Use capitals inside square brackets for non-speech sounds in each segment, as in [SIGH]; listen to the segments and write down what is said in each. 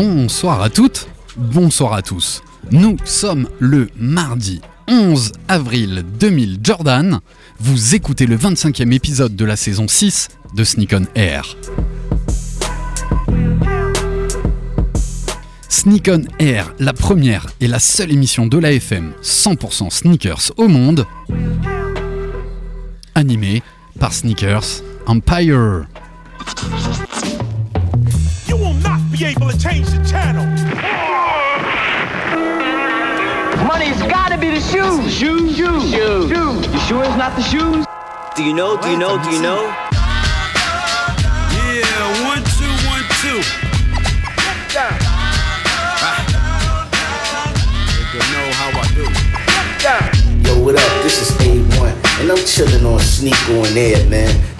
Bonsoir à toutes, bonsoir à tous. Nous sommes le mardi 11 avril 2000 Jordan. Vous écoutez le 25e épisode de la saison 6 de Sneak on Air. Sneak on Air, la première et la seule émission de la FM 100% sneakers au monde, animée par Sneakers Empire. You will not be able to change the channel. Money's gotta be the shoes. Shoes, shoes, shoes. shoes. You sure it's not the shoes? Do you know? Do you know? Do you know? Yeah, one, two, one, two. You know how I do. Yo, what up? This is A1, and I'm chillin' on Sneak on Air, man.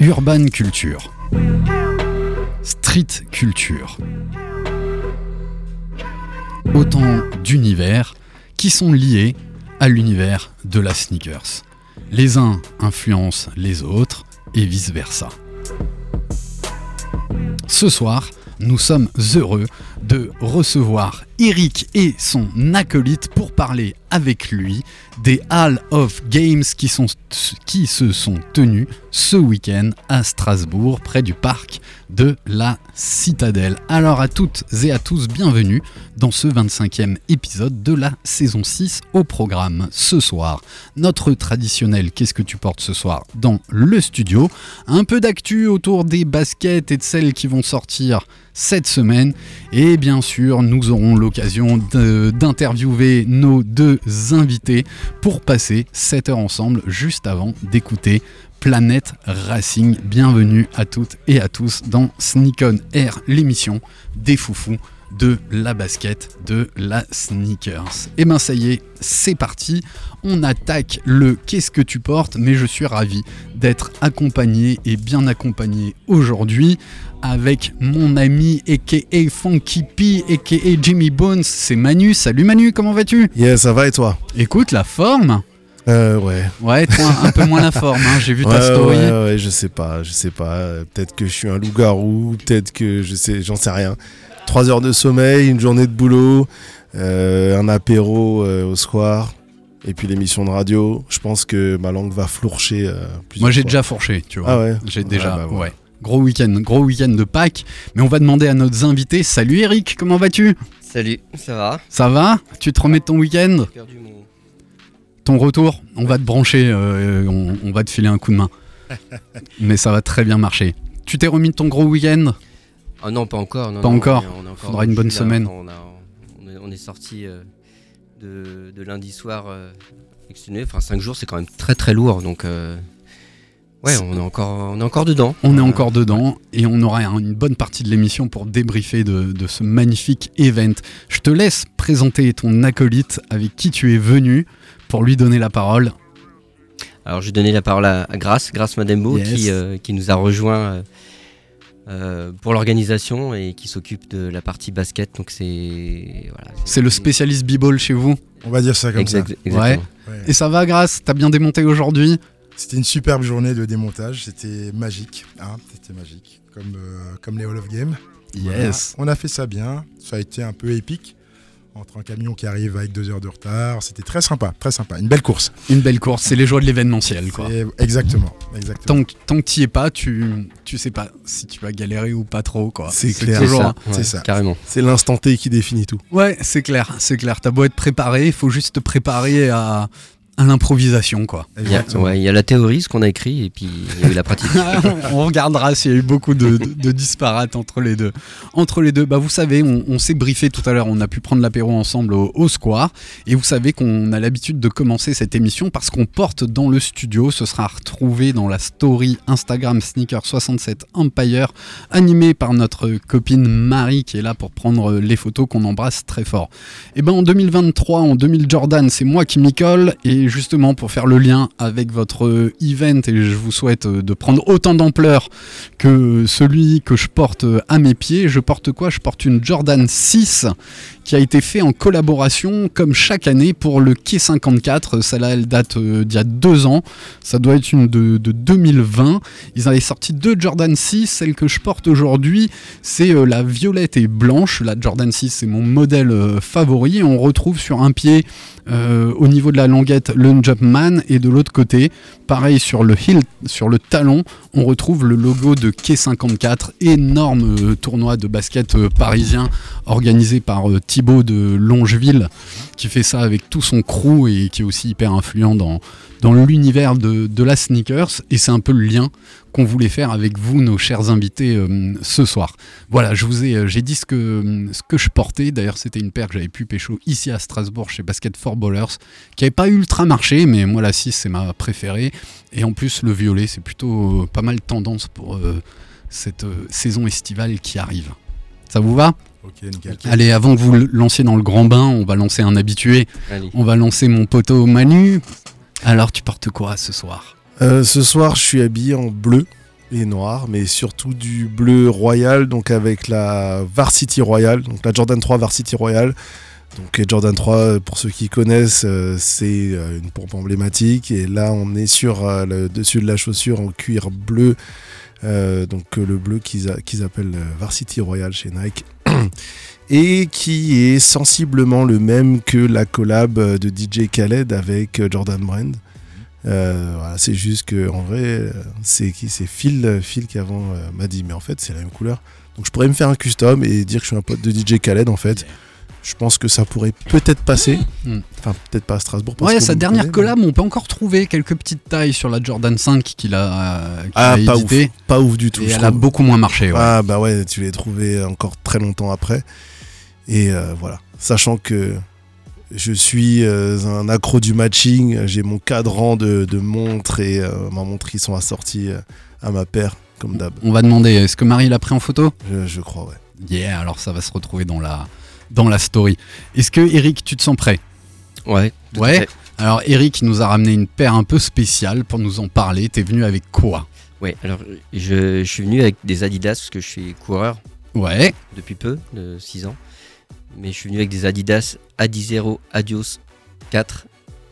Urban Culture. Street Culture. Autant d'univers qui sont liés à l'univers de la sneakers. Les uns influencent les autres et vice-versa. Ce soir, nous sommes heureux de recevoir Eric et son acolyte pour parler avec lui des Hall of Games qui, se sont tenus ce week-end à Strasbourg, près du parc de la Citadelle. Alors à toutes et à tous, bienvenue dans ce 25e épisode de la saison 6 au programme. Ce soir, notre traditionnel Qu'est-ce que tu portes ce soir dans le studio? Un peu d'actu autour des baskets et de celles qui vont sortir cette semaine. Et bien sûr, nous aurons l'occasion d'interviewer nos deux invités pour passer 7 heures ensemble juste avant d'écouter Planète Racing. Bienvenue à toutes et à tous dans Sneak On Air, l'émission des foufous de la basket, de la sneakers. Et ben ça y est, c'est parti. On attaque le Qu'est-ce que tu portes Mais je suis ravi d'être accompagné et bien accompagné aujourd'hui avec mon ami aka Funky P aka Jimmy Bones, c'est Manu. Salut Manu, comment vas-tu? Yeah, ça va et toi? Écoute, la forme Euh, ouais. Ouais, toi un peu moins la forme, hein, j'ai vu ta ouais, story. ouais, ouais, je sais pas, je sais pas. Peut-être que je suis un loup-garou, peut-être que je sais, j'en sais rien. Trois heures de sommeil, une journée de boulot, euh, un apéro euh, au soir, et puis l'émission de radio. Je pense que ma langue va flourcher. euh, Moi j'ai déjà fourché, tu vois. Ah ouais? J'ai déjà, Ah bah ouais. Gros week-end, gros week-end de Pâques. Mais on va demander à nos invités. Salut Eric, comment vas-tu? Salut, ça va? Ça va? Tu te remets de ton week-end? Ton retour? On va te brancher, euh, on, on va te filer un coup de main. [LAUGHS] Mais ça va très bien marcher. Tu t'es remis de ton gros week-end? Ah non, pas encore. non, Pas non, encore. on est- on est encore Faudra une bonne là, semaine. On, a- on est, sorti euh, de, de lundi soir euh, exténué. Enfin, 5 jours, c'est quand même très très lourd. Donc, euh, ouais, on est encore, on est encore dedans. On est Euh, encore dedans et on aura un- une bonne partie de l'émission pour débriefer de, de ce magnifique event. Je te laisse présenter ton acolyte avec qui tu es venu pour lui donner la parole. Alors, je vais donner la parole à, Grace, Grace Madembo, Yes. qui, euh, qui nous a rejoint euh, pour l'organisation et qui s'occupe de la partie basket. Donc, c'est. Voilà, C'est le spécialiste b-ball chez vous. On va dire ça comme Exact- ça. exactement. Ouais. Et ça va, Grâce T'as bien démonté aujourd'hui? C'était une superbe journée de démontage. C'était magique. hein, C'était magique. Comme, euh, comme les Hall of Game. Voilà. Yes. On a fait ça bien. Ça a été un peu épique. Entre un camion qui arrive avec deux heures de retard. C'était très sympa. Très sympa. Une belle course. Une belle course, c'est les joies de l'événementiel, quoi. Exactement. exactement. Tant, que- tant que tu es pas, tu, tu sais pas si tu vas galérer ou pas trop, quoi. C'est clair. C'est toujours- ça, ouais, ça. Carrément. C'est l'instant T qui définit tout. Ouais, c'est clair, c'est clair. T'as beau être préparé, il faut juste te préparer à à l'improvisation, quoi. Il y, a, Exactement. ouais, il y a la théorie, ce qu'on a écrit, et puis il y a eu la pratique. [LAUGHS] on regardera s'il y a eu beaucoup de, de- de disparates entre les deux. Entre les deux, bah vous savez, on, on s'est briefé tout à l'heure, on a pu prendre l'apéro ensemble au, au square, et vous savez qu'on a l'habitude de commencer cette émission parce qu'on porte dans le studio, ce sera retrouvé dans la story Instagram Sneaker67 Empire, animée par notre copine Marie qui est là pour prendre les photos qu'on embrasse très fort. Et ben en 2023, en 2000 Jordan, c'est moi qui m'y colle et justement pour faire le lien avec votre event et je vous souhaite euh, de prendre autant d'ampleur que celui que je porte euh, à mes pieds, je porte quoi? Je porte une Jordan 6 qui a été fait en collaboration comme chaque année pour le Quai 54. Celle-là, elle date euh, d'il y a deux ans. Ça doit être une de, de 2020. Ils avaient sorti deux Jordan 6. Celle que je porte aujourd'hui, c'est euh, la violette et blanche. La Jordan 6, c'est mon modèle euh, favori. On retrouve sur un pied, au niveau de la languette, le Jumpman. Et de l'autre côté, pareil sur le heel, sur le talon, on retrouve le logo de Quai 54. Énorme tournoi de basket parisien organisé par Thibaut de Longeville, qui fait ça avec tout son crew et qui est aussi hyper influent dans, dans l'univers de, de la sneakers. Et c'est un peu le lien qu'on voulait faire avec vous, nos chers invités, euh, ce soir. Voilà, je vous ai, euh, j'ai dit ce que, ce que je portais. D'ailleurs, c'était une paire que j'avais pu pécho ici à Strasbourg chez Basket for Ballers, qui n'avait pas ultra marché, mais moi la 6 c'est ma préférée. Et en plus, le violet, c'est plutôt euh, pas mal tendance pour cette saison estivale qui arrive. Ça vous va? Nickel. Allez, avant que vous le lanciez dans le grand bain, on va lancer un habitué. Allez. On va lancer mon poteau Manu. Alors, tu portes quoi ce soir Euh, ce soir, je suis habillé en bleu et noir, mais surtout du bleu royal, donc avec la Varsity Royal, donc la Jordan 3 Varsity Royal. Donc Jordan 3, euh, pour ceux qui connaissent, euh, c'est une pompe emblématique. Et là, on est sur le dessus de la chaussure en cuir bleu, euh, donc euh, le bleu qu'ils appellent euh, Varsity Royal chez Nike. [CLEARS THROAT] Et qui est sensiblement le même que la collab de DJ Khaled avec Jordan Brand. Euh, voilà, c'est juste que en vrai, c'est qui C'est Phil, Phil qui avant m'a dit, mais en fait, c'est la même couleur. Donc je pourrais me faire un custom et dire que je suis un pote de DJ Khaled en fait. Je pense que ça pourrait peut-être passer. Mm. Enfin, peut-être pas à Strasbourg. parce Ouais, sa dernière connaît, collab, on peut encore trouver quelques petites tailles sur la Jordan 5 qu'il a, euh, Ah, a pas ouf. édité. Pas ouf du tout. Et elle a beaucoup moins marché. ouais. Ah bah ouais, tu l'as trouvé encore très longtemps après. Et euh, voilà, sachant que je suis euh, un accro du matching, j'ai mon cadran de, de montres et ma montre qui sont assorties à ma paire, comme d'hab. On va demander, est-ce que Marie l'a pris en photo? Je, je crois, ouais. Yeah, alors ça va se retrouver dans la, dans la story. Est-ce que Eric, tu te sens prêt? Ouais. tout à Ouais. fait. Alors Eric nous a ramené une paire un peu spéciale pour nous en parler. T'es venu avec quoi? Ouais, alors je, je suis venu avec des Adidas parce que je suis coureur Ouais, depuis peu, de 6 ans. Mais je suis venu avec des Adidas Adizero Adios 4.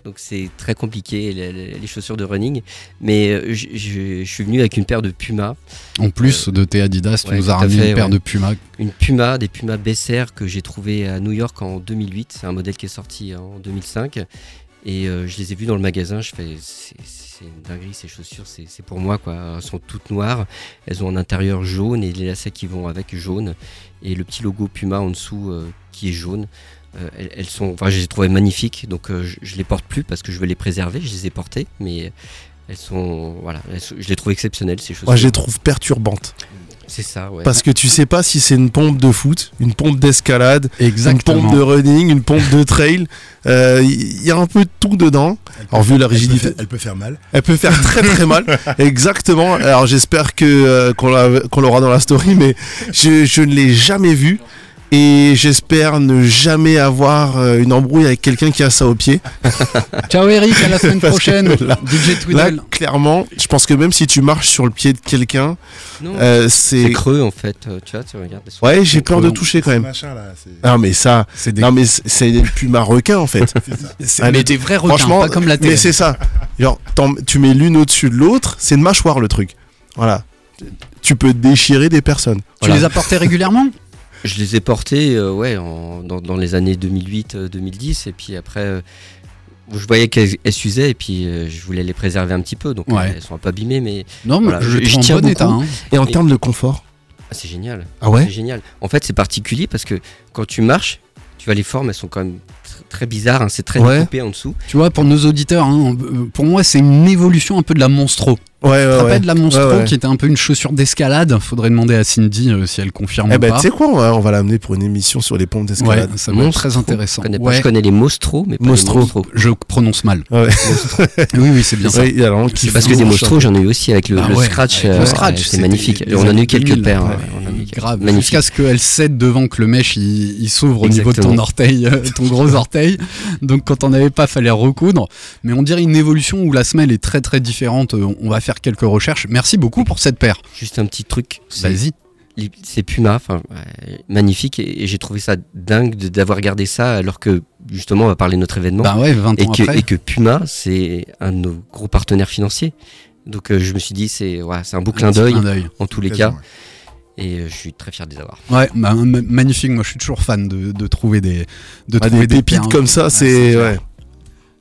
Donc c'est très compliqué, les, chaussures de running. Mais euh, je, je- je suis venu avec une paire de Puma. en plus de tes Adidas, tu ouais, nous as ramené fait, une paire ouais. de Puma. Une Puma, des Puma Besser que j'ai trouvé à New York en 2008. C'est un modèle qui est sorti en 2005. Et euh, je les ai vus dans le magasin. Je fais, c'est une dinguerie ces chaussures, c'est c'est pour moi quoi. Elles sont toutes noires. Elles ont un intérieur jaune et les lacets qui vont avec jaune. Et le petit logo Puma en dessous euh, qui est jaune. Euh, elles, elles sont, enfin, je les ai trouvées magnifiques. Donc euh, je, je les porte plus parce que je veux les préserver. Je les ai portées, mais elles sont, voilà, elles sont- je les trouve exceptionnelles ces chaussures. Moi, je les trouve perturbantes. c'est ça, ouais. Parce que tu sais pas si c'est une pompe de foot, une pompe d'escalade, une pompe de running, une pompe de trail. Euh, Il y a un peu de tout dedans. Elle Alors, vu la elle peut rigidité- faire- Elle peut faire mal. Elle peut faire très très mal, [LAUGHS] exactement. Alors j'espère que euh, qu'on l'a- qu'on l'aura dans la story, mais je, je ne l'ai jamais vu et j'espère ne jamais avoir euh, une embrouille avec quelqu'un qui a ça au pied. [LAUGHS] Ciao Eric, à la [LAUGHS] semaine prochaine. là- DJ Là, clairement, je pense que même si tu marches sur le pied de quelqu'un, euh, c'est c'est creux en fait. euh, Tu vois, tu regardes. elles sont- ouais, j'ai peur de toucher quand même. machin là, Non mais ça, C'est des, non mais c'est c'est le puma requin en fait. c'est Ah, mais mais des vrais requins, Franchement, pas comme la mais télé. c'est ça. Genre, tu mets l'une au-dessus de l'autre, c'est une mâchoire le truc. Voilà. Tu peux déchirer des personnes. Tu Voilà. les as portés régulièrement? Je les ai portés euh, ouais, en- dans, dans les années 2008-2010 et puis après euh, je voyais qu'elles elles s'usaient et puis euh, je voulais les préserver un petit peu donc Ouais. euh, elles sont un peu abîmées mais Non, mais Voilà, je je- trouve en bon beaucoup. état. hein. Et en termes de confort ah, c'est génial. Ah ouais C'est génial. En fait c'est particulier parce que quand tu marches Tu vois, les formes, elles sont quand même très bizarres. hein, C'est très Ouais. découpé en dessous. Tu vois, pour nos auditeurs, hein, pour moi, c'est une évolution un peu de la Monstro. Ouais, ouais, Tu te ouais. rappelles de la Monstro Ouais, ouais. qui était un peu une chaussure d'escalade? Faudrait demander à Cindy euh, si elle confirme Eh ou ben, pas. tu sais quoi, on va, on va l'amener pour une émission sur les pompes Ouais, d'escalade. ça va être très intéressant. Je connais, pas. Je connais les Mostro, mais pas Mostro. les Monstro. je prononce mal. Ouais. [LAUGHS] Oui, oui, c'est bien ça. Alors, C'est parce que des. Mostro, j'en ai eu aussi avec le, Ah le ouais, scratch. avec le euh, scratch, c'est magnifique. on en a eu quelques 2000, paires. Grave, jusqu'à ce qu'elle cède devant que le mèche il, s'ouvre au niveau de ton orteil, euh, ton gros orteil. [LAUGHS] Donc quand on n'avait pas, fallait recoudre. Mais on dirait une évolution où la semelle est très très différente. Euh, On va faire quelques recherches. Merci beaucoup pour cette paire. Juste un petit truc. c'est- Vas-y. C'est Puma, enfin ouais, magnifique. Et, et j'ai trouvé ça dingue d'avoir gardé ça alors que justement on va parler de notre événement. Bah ouais, 20 et, ans que, après. et que Puma, c'est un de nos gros partenaires financiers. Donc euh, je me suis dit, c'est ouais, c'est un beau clin d'œil en tous les cas. ouais. Et euh, je suis très fier de les avoir. Ouais, bah, ma- magnifique. Moi, je suis toujours fan de, de trouver des, de Ah, trouver des des pépites comme ça, c'est ouais.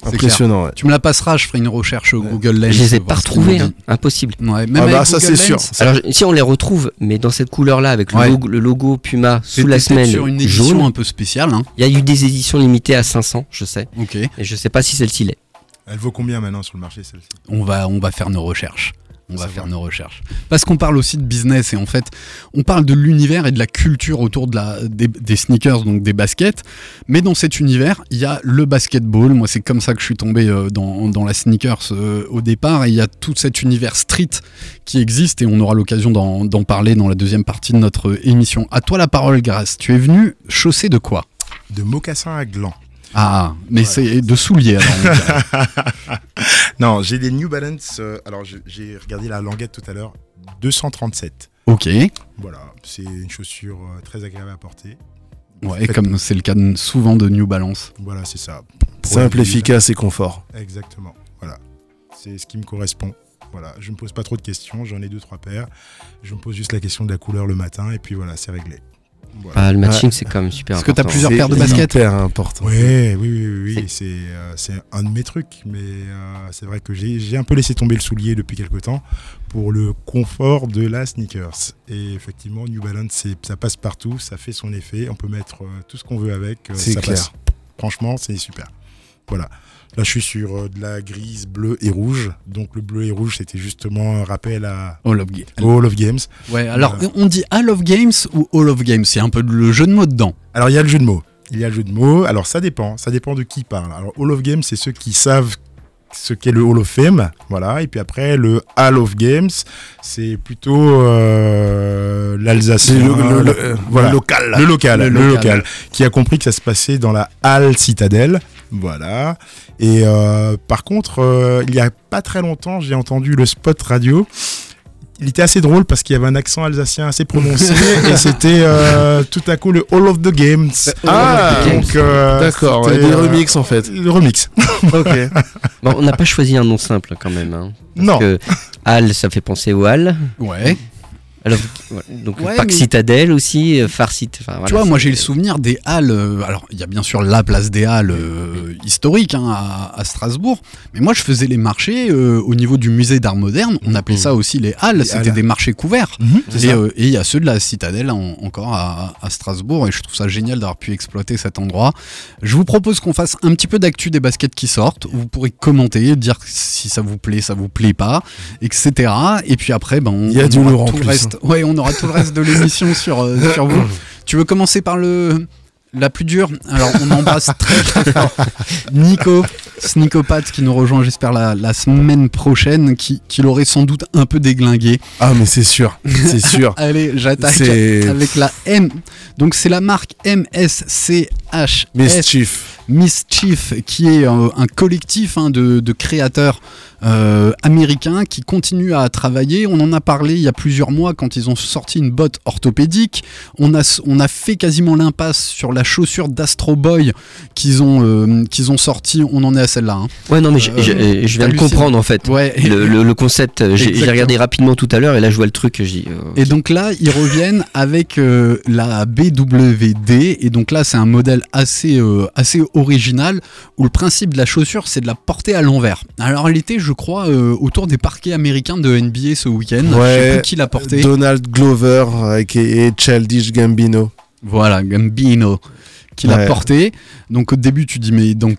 Impressionnant. ouais. Tu me la passeras, je ferai une recherche au Ouais. Google Lens. je les ai pas retrouvés, hein, impossible. Ouais, même Ah bah ça c'est sûr. Alors si on les retrouve, mais dans cette couleur-là, avec le, logo, le logo Puma sous la semelle sur une édition jaune, un peu spéciale. Hein. il y a eu des éditions limitées à 500, je sais. Ok. Et je sais pas si celle-ci l'est. Elle vaut combien maintenant sur le marché celle-ci? On va, on va faire nos recherches. On va faire nos recherches. Parce qu'on parle aussi de business et en fait, on parle de l'univers et de la culture autour de la, des, des sneakers, donc des baskets. Mais dans cet univers, il y a le basketball. Moi, c'est comme ça que je suis tombé euh, dans, dans la sneakers euh, au départ. Et il y a tout cet univers street qui existe et on aura l'occasion d'en parler dans la deuxième partie de notre émission. À toi la parole, Grâce. Tu es venu chaussé de quoi? De mocassins à gland. Ah, mais c'est de souliers alors. [LAUGHS] Non, j'ai des New Balance. euh, alors, j'ai regardé la languette tout à l'heure. 237. ok. Voilà, c'est une chaussure euh, très agréable à porter. Ouais, Faites- comme c'est le cas souvent de New Balance. Voilà, c'est ça. Simple, efficace et confort. Exactement. Voilà. C'est ce qui me correspond. Voilà, je me pose pas trop de questions, j'en ai deux trois paires. Je me pose juste la question de la couleur le matin et puis voilà, c'est réglé. Voilà. Ah, le matching, c'est quand même super Est-ce que t'as important. plusieurs C'est paires de baskets hyper important. Ouais, oui, oui, oui, oui, C'est- c'est euh, c'est un de mes trucs, mais euh, c'est vrai que j'ai un peu laissé tomber le soulier depuis quelques temps pour le confort de la sneakers. Et effectivement, New Balance, c'est- ça passe partout, ça fait son effet, on peut mettre euh, tout ce qu'on veut avec, euh, C'est clair. passe. Franchement, c'est super. Voilà. Là, je suis sur euh, de la grise, bleue et rouge. Donc le bleu et rouge, c'était justement un rappel à All of, Ga- Hall of Games. Ouais, alors Voilà. on dit All of Games ou All of Games? C'est un peu le jeu de mots dedans. Alors il y a le jeu de mots. Il y a le jeu de mots. Alors ça dépend. Ça dépend de qui parle. Alors Hall of Games, c'est ceux qui savent ce qu'est le Hall of Fame. Voilà. Et puis après, le Hall of Games, c'est plutôt euh, l'Alsacien. Le, le- le- euh, le voilà. local. Le local, Le le local. local, qui a compris que ça se passait dans la Halle Citadelle. Voilà. Et euh, par contre, euh, il y a pas très longtemps, j'ai entendu le spot radio. Il était assez drôle parce qu'il y avait un accent alsacien assez prononcé [LAUGHS] et c'était euh, tout à coup le All of the Games. Ah, donc euh, D'accord, des euh, remixes en fait. Le remix. [LAUGHS] ok. Bon, on n'a pas choisi un nom simple quand même. Hein, parce Non. que Hall, ça fait penser au Hall. Ouais. Alors, donc Ouais, Parc mais- Citadelle aussi, euh, Phare Cit- enfin, tu vois, moi j'ai le souvenir des halles. euh, alors, il y a bien sûr la place des halles euh, historique hein, à, à Strasbourg. Mais moi, je faisais les marchés euh, au niveau du musée d'art moderne. On appelait ça aussi les halles. C'était halles. des marchés couverts. c'est Et euh, il y a ceux de la citadelle en- encore à, à Strasbourg et je trouve ça génial d'avoir pu exploiter cet endroit. Je vous propose qu'on fasse un petit peu d'actu des baskets qui sortent. Vous pourrez commenter, dire si ça vous plaît, ça vous plaît pas, etc. Et puis après, ben, on, Il y a on du lourd en tout le plus, reste. Ouais, on aura tout le reste de l'émission sur, euh, sur vous. Tu veux commencer par le la plus dure? Alors on embrasse très très fort Nico, Sneakopathe qui nous rejoint j'espère la, la semaine prochaine, qui, qui l'aurait sans doute un peu déglingué. Ah, mais c'est sûr. C'est sûr. [LAUGHS] Allez, j'attaque avec la M. Donc c'est la marque MSCHS Mischief. Mischief, qui est euh, un collectif hein, de, de créateurs euh, américains qui continuent à travailler. On en a parlé il y a plusieurs mois quand ils ont sorti une botte orthopédique. On a, on a fait quasiment l'impasse sur la chaussure d'Astro Boy qu'ils ont, euh, qu'ils ont sorti. On en est à celle-là. hein. Ouais, non, mais Euh, je viens de comprendre en fait. Ouais. Le, le- le concept, j'ai regardé rapidement tout à l'heure et là je vois le truc. Euh, Et donc là, ils reviennent [LAUGHS] avec euh, la BWD. Et donc là, c'est un modèle assez, assez original où le principe de la chaussure, c'est de la porter à l'envers. Alors elle était, je crois, euh, autour des parquets américains de NBA ce week-end. Je sais plus qui l'a porté. Donald Glover, aka Childish Gambino. Voilà, Gambino. qu'il a Ouais. porté. Donc au début, tu dis mais donc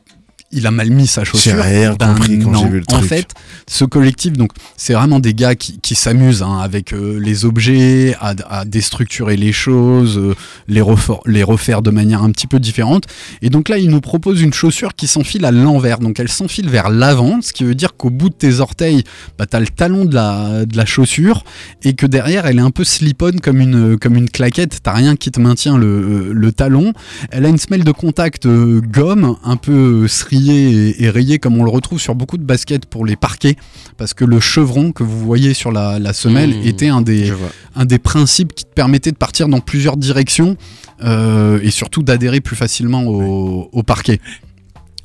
il a mal mis sa chaussure. J'ai rien compris quand j'ai vu le En fait, ce collectif, donc c'est vraiment des gars qui, qui s'amusent hein, avec euh, les objets, à, à déstructurer les choses, euh, les, les refaire de manière un petit peu différente. Et donc là, ils nous proposent une chaussure qui s'enfile à l'envers. Donc elle s'enfile vers l'avant, ce qui veut dire qu'au bout de tes orteils, bah, tu as le talon de la, de la chaussure et que derrière, elle est un peu slip-on comme une, comme une claquette. T'as rien qui te maintient le, le talon. Elle a une semelle de contact euh, gomme, un peu et, et rayée comme on le retrouve sur beaucoup de baskets pour les parquets, parce que le chevron que vous voyez sur la, la semelle Mmh. était un des, un principes qui te permettait de partir dans plusieurs directions euh, et surtout d'adhérer plus facilement au, au parquet.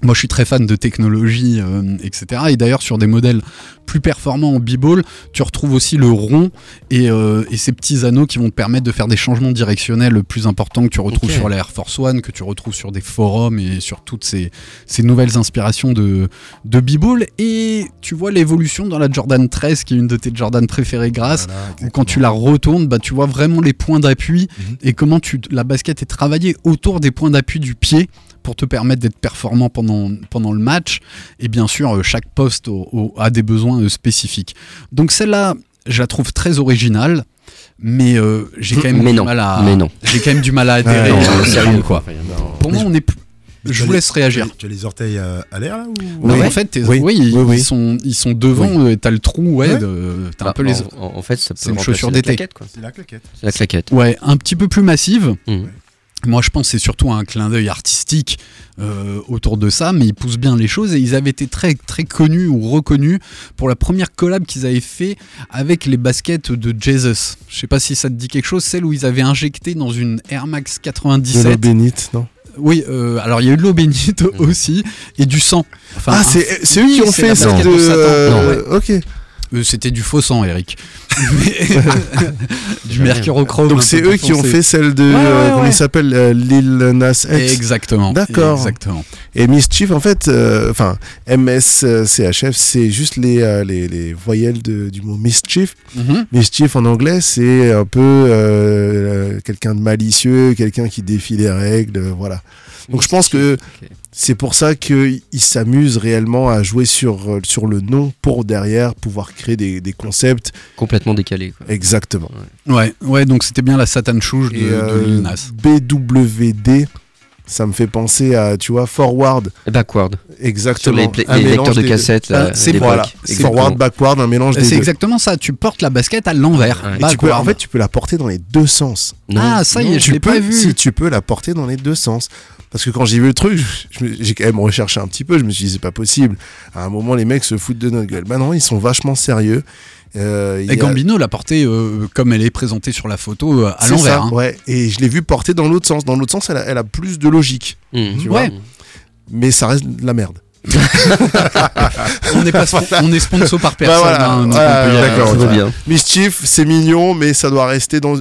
Moi, je suis très fan de technologie, euh, etc. Et d'ailleurs, sur des modèles plus performants en b-ball, tu retrouves aussi le rond et, euh, et ces petits anneaux qui vont te permettre de faire des changements directionnels plus importants que tu retrouves sur la Air Force One, que tu retrouves sur des forums et sur toutes ces, ces nouvelles inspirations de, de b-ball. Et tu vois l'évolution dans la Jordan 13, qui est une de tes Jordan préférées grâce, Voilà, où quand tu la retournes, bah, tu vois vraiment les points d'appui et comment tu, la basket est travaillée autour des points d'appui du pied pour te permettre d'être performant pendant, pendant le match. Et bien sûr, euh, chaque poste au- au- a des besoins euh, spécifiques. Donc celle-là, je la trouve très originale, mais euh, j'ai quand même Mais du non, mal à, mais non. j'ai quand même du mal à [LAUGHS] adhérer. non, sérieux, quoi. Pour moi, on est. Je vous as laisse réagir. Tu as les orteils à l'air là ou Non, Oui. en fait, tes- Oui. oui, ils, Oui, oui. ils sont, ils sont devant, euh, t'as le trou, ouais, t'as un Bah, peu les. en, fait, ça peut C'est une chaussure d'été. C'est la claquette. C'est la claquette. Ouais, un petit peu plus massive. Mhm. Moi, je pense que c'est surtout un clin d'œil artistique euh, autour de ça, mais ils poussent bien les choses et ils avaient été très très connus ou reconnus pour la première collab qu'ils avaient fait avec les baskets de Jesus. Je sais pas si ça te dit quelque chose, celle où ils avaient injecté dans une Air Max De l'eau 97. bénite, non? Oui, euh, alors il y a eu de l'eau bénite aussi et du sang. Enfin, Ah, un- c'est c'est eux oui, qui ont fait basket de. euh, Ok. Euh, c'était du faux sang, Eric. [LAUGHS] Du mercurochrome. Donc c'est eux qui ont fait celle de. Ouais, ouais, euh, Comment ouais. il s'appelle euh, Lil Nas X. Exactement. D'accord. Exactement. Et Mischief, en fait, euh, enfin, MSCHF, c'est juste les, euh, les, les voyelles de- du mot mischief. Mhm. Mischief en anglais, c'est un peu euh, quelqu'un de malicieux, quelqu'un qui défie les règles, euh, voilà. Donc je pense que. C'est pour ça qu'ils s'amusent réellement à jouer sur, euh, sur le nom pour derrière pouvoir créer des, des concepts. Complètement décalé. Quoi. Exactement. Ouais, ouais, donc c'était bien la Satan Chouche de, euh, Nas. BWD, ça me fait penser à, tu vois, forward. Et Backward. Sur Exactement. les, Un les mélange lecteurs de cassettes. Ah, là, c'est. Voilà, forward, backward, un mélange des C'est exactement ça, tu portes la basket à l'envers. Ouais. En fait, tu peux la porter dans les deux sens. Non, Ah, ça y est, non. je tu l'ai peux, pas vu. Si tu peux la porter dans les deux sens. Parce que quand j'ai vu le truc, j'ai quand même recherché un petit peu. Je me suis dit, c'est pas possible. À un moment, les mecs se foutent de notre gueule. Bah non, ils sont vachement sérieux. Euh, Et a- Gambino l'a porté euh, comme elle est présentée sur la photo euh, à l'envers. hein. Ouais, et je l'ai vu porter dans l'autre sens. Dans l'autre sens, elle a, elle a plus de logique. Mmh. Tu Ouais. vois Mais ça reste de la merde. [LAUGHS] On est pas spo- on est sponsor par personne. Bah voilà, hein, voilà, d'accord, bien. Mischief, c'est mignon, mais ça doit rester dans.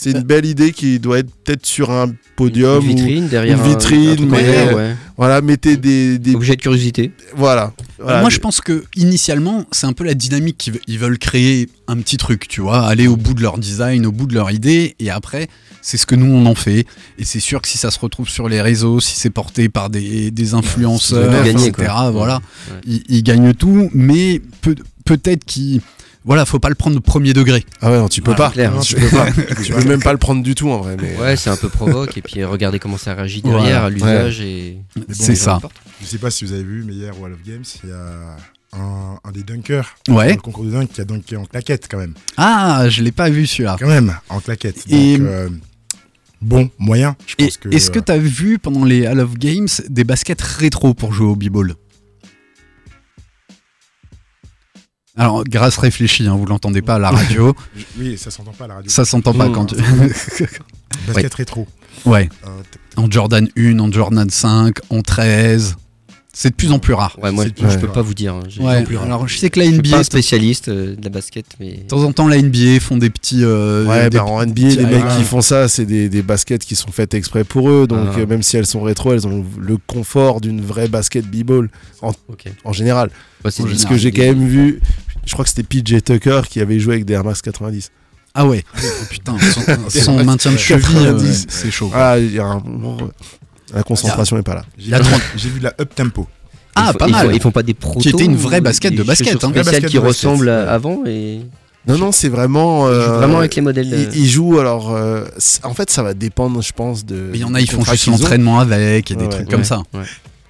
C'est une belle idée qui doit être peut-être sur un podium. Une ou- vitrine derrière. une un- vitrine, un mais- ouais. Voilà, mettez des. des Objet de curiosité. voilà. Voilà, Moi, des- je pense que initialement, c'est un peu la dynamique qu'ils ve- ils veulent créer un petit truc, tu vois, aller au bout de leur design, au bout de leur idée, et après, c'est ce que nous on en fait. Et c'est sûr que si ça se retrouve sur les réseaux, si c'est porté par des, des influenceurs, etc., quoi. voilà, Ouais. ils, ils gagnent tout, mais peut- peut-être qu'ils, voilà, faut pas le prendre au premier degré. Ah ouais, non, tu peux Ouais, pas. clair. Non, tu peux pas. [LAUGHS] tu peux même pas le prendre du tout en vrai. Mais... Ouais, c'est un peu provoque. et puis regardez comment ça réagit derrière Voilà. à l'usage. et c'est ça. Je sais pas si vous avez vu, mais hier au Wall of Games, il y a un, un des dunkers Ouais. dans le concours de dunk qui a dunké en claquette quand même. Ah, je l'ai pas vu celui-là. Quand même, en claquette. Et- Donc, euh, bon, moyen. Je Et pense que. Est-ce que euh, tu as vu pendant les Hall of Games des baskets rétro pour jouer au b-ball? Alors, grâce réfléchit, hein, vous l'entendez pas à la radio, [LAUGHS] je- Oui, ça s'entend pas à la radio. ça s'entend pas Mmh. quand tu... [LAUGHS] Basket rétro. ouais, Euh, en Jordan 1, en Jordan 5, en 13, c'est de plus en plus rare. Ouais, moi, je ouais. peux pas vous dire. hein. Ouais, plus rare. alors je sais que la Je suis pas NBA, un de spécialiste euh, de la basket, mais. temps en temps, la NBA font des petits... euh, Ouais, des bah, en NBA, les mecs qui font ça, c'est des, des baskets qui sont faites exprès pour eux. Donc, Ah. euh, même si elles sont rétro, elles ont le confort d'une vraie basket b-ball Ok. en général. En des- Parce que j'ai quand même vu, je crois que c'était PJ Tucker qui avait joué avec des Air Max 90. Ah ouais, oh, putain, son, [LAUGHS] son maintien de cheville, euh, 90. c'est chaud. Ah, il y a un moment, La concentration est pas là. J'ai La vu- trente- j'ai vu de la up tempo. Ah, pas mal. Ils font pas des protos. Qui était une vraie ou basket des de basket, chaussures hein. Vraie spéciales basket qui de basket. ressemblent à avant et Non, non, c'est vraiment. Ils jouent euh, vraiment avec les modèles. de- Ils, ils jouent alors. euh, en fait, ça va dépendre, je pense, de. Mais il y en a, du ils font contrat juste qu'ils ont. l'entraînement avec et des Ouais, trucs ouais. comme ça. ouais.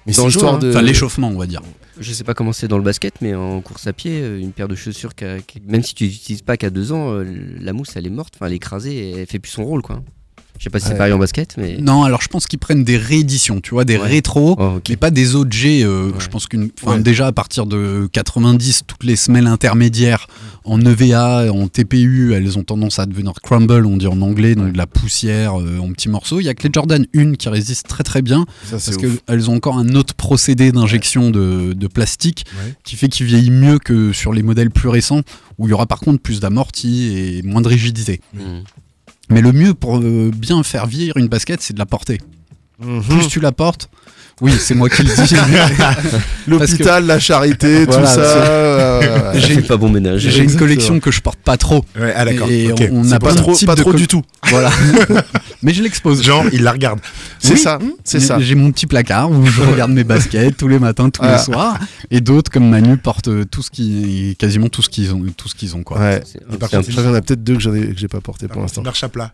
Mais Dans c'est jeu, hein. de. Enfin, l'échauffement, on va dire. Je sais pas comment c'est dans le basket, mais en course à pied, euh, une paire de chaussures, qui a- qui- même si tu l'utilises pas qu'à deux ans, euh, la mousse elle est morte, enfin elle est écrasée, elle fait plus son rôle quoi. Je sais pas si c'est pareil en basket, mais. Non, alors je pense qu'ils prennent des rééditions, tu vois, des Ouais. rétros, Oh, mais pas des OG. euh, Ouais. Je pense qu'une, déjà à partir de 90, toutes les semelles intermédiaires en EVA, en TPU, elles ont tendance à devenir crumble, on dit en anglais, donc de la poussière euh, en petits morceaux. Il y a que les Jordan 1 qui résistent très très bien Ça, parce qu'elles ont encore un autre procédé d'injection de, de plastique Ouais. qui fait qu'ils vieillissent mieux que sur les modèles plus récents où il y aura par contre plus d'amorti et moins de rigidité. Mais le mieux pour euh, bien faire vieillir une basket, c'est de la porter. Mhm. Plus tu la portes, oui, c'est moi qui le dis. [LAUGHS] L'hôpital, la charité, Voilà, tout ça. c'est- euh. J'ai pas bon ménage. J'ai une collection que je porte pas trop. Ouais, ah d'accord. Et on C'est a pas de trop, pas de trop du tout. [LAUGHS] Voilà. [LAUGHS] Mais je l'expose. Genre, il la regarde. C'est Oui. ça, c'est ça. J'ai mon petit placard où je regarde mes baskets tous les matins, tous les Ah. soirs. Et d'autres, comme Manu, portent tout ce qui, quasiment tout ce qu'ils ont, tout ce qu'ils ont, quoi. Ouais. Mais par contre, qu'il y en a peut-être deux que j'ai pas porté pour il l'instant. marche à plat.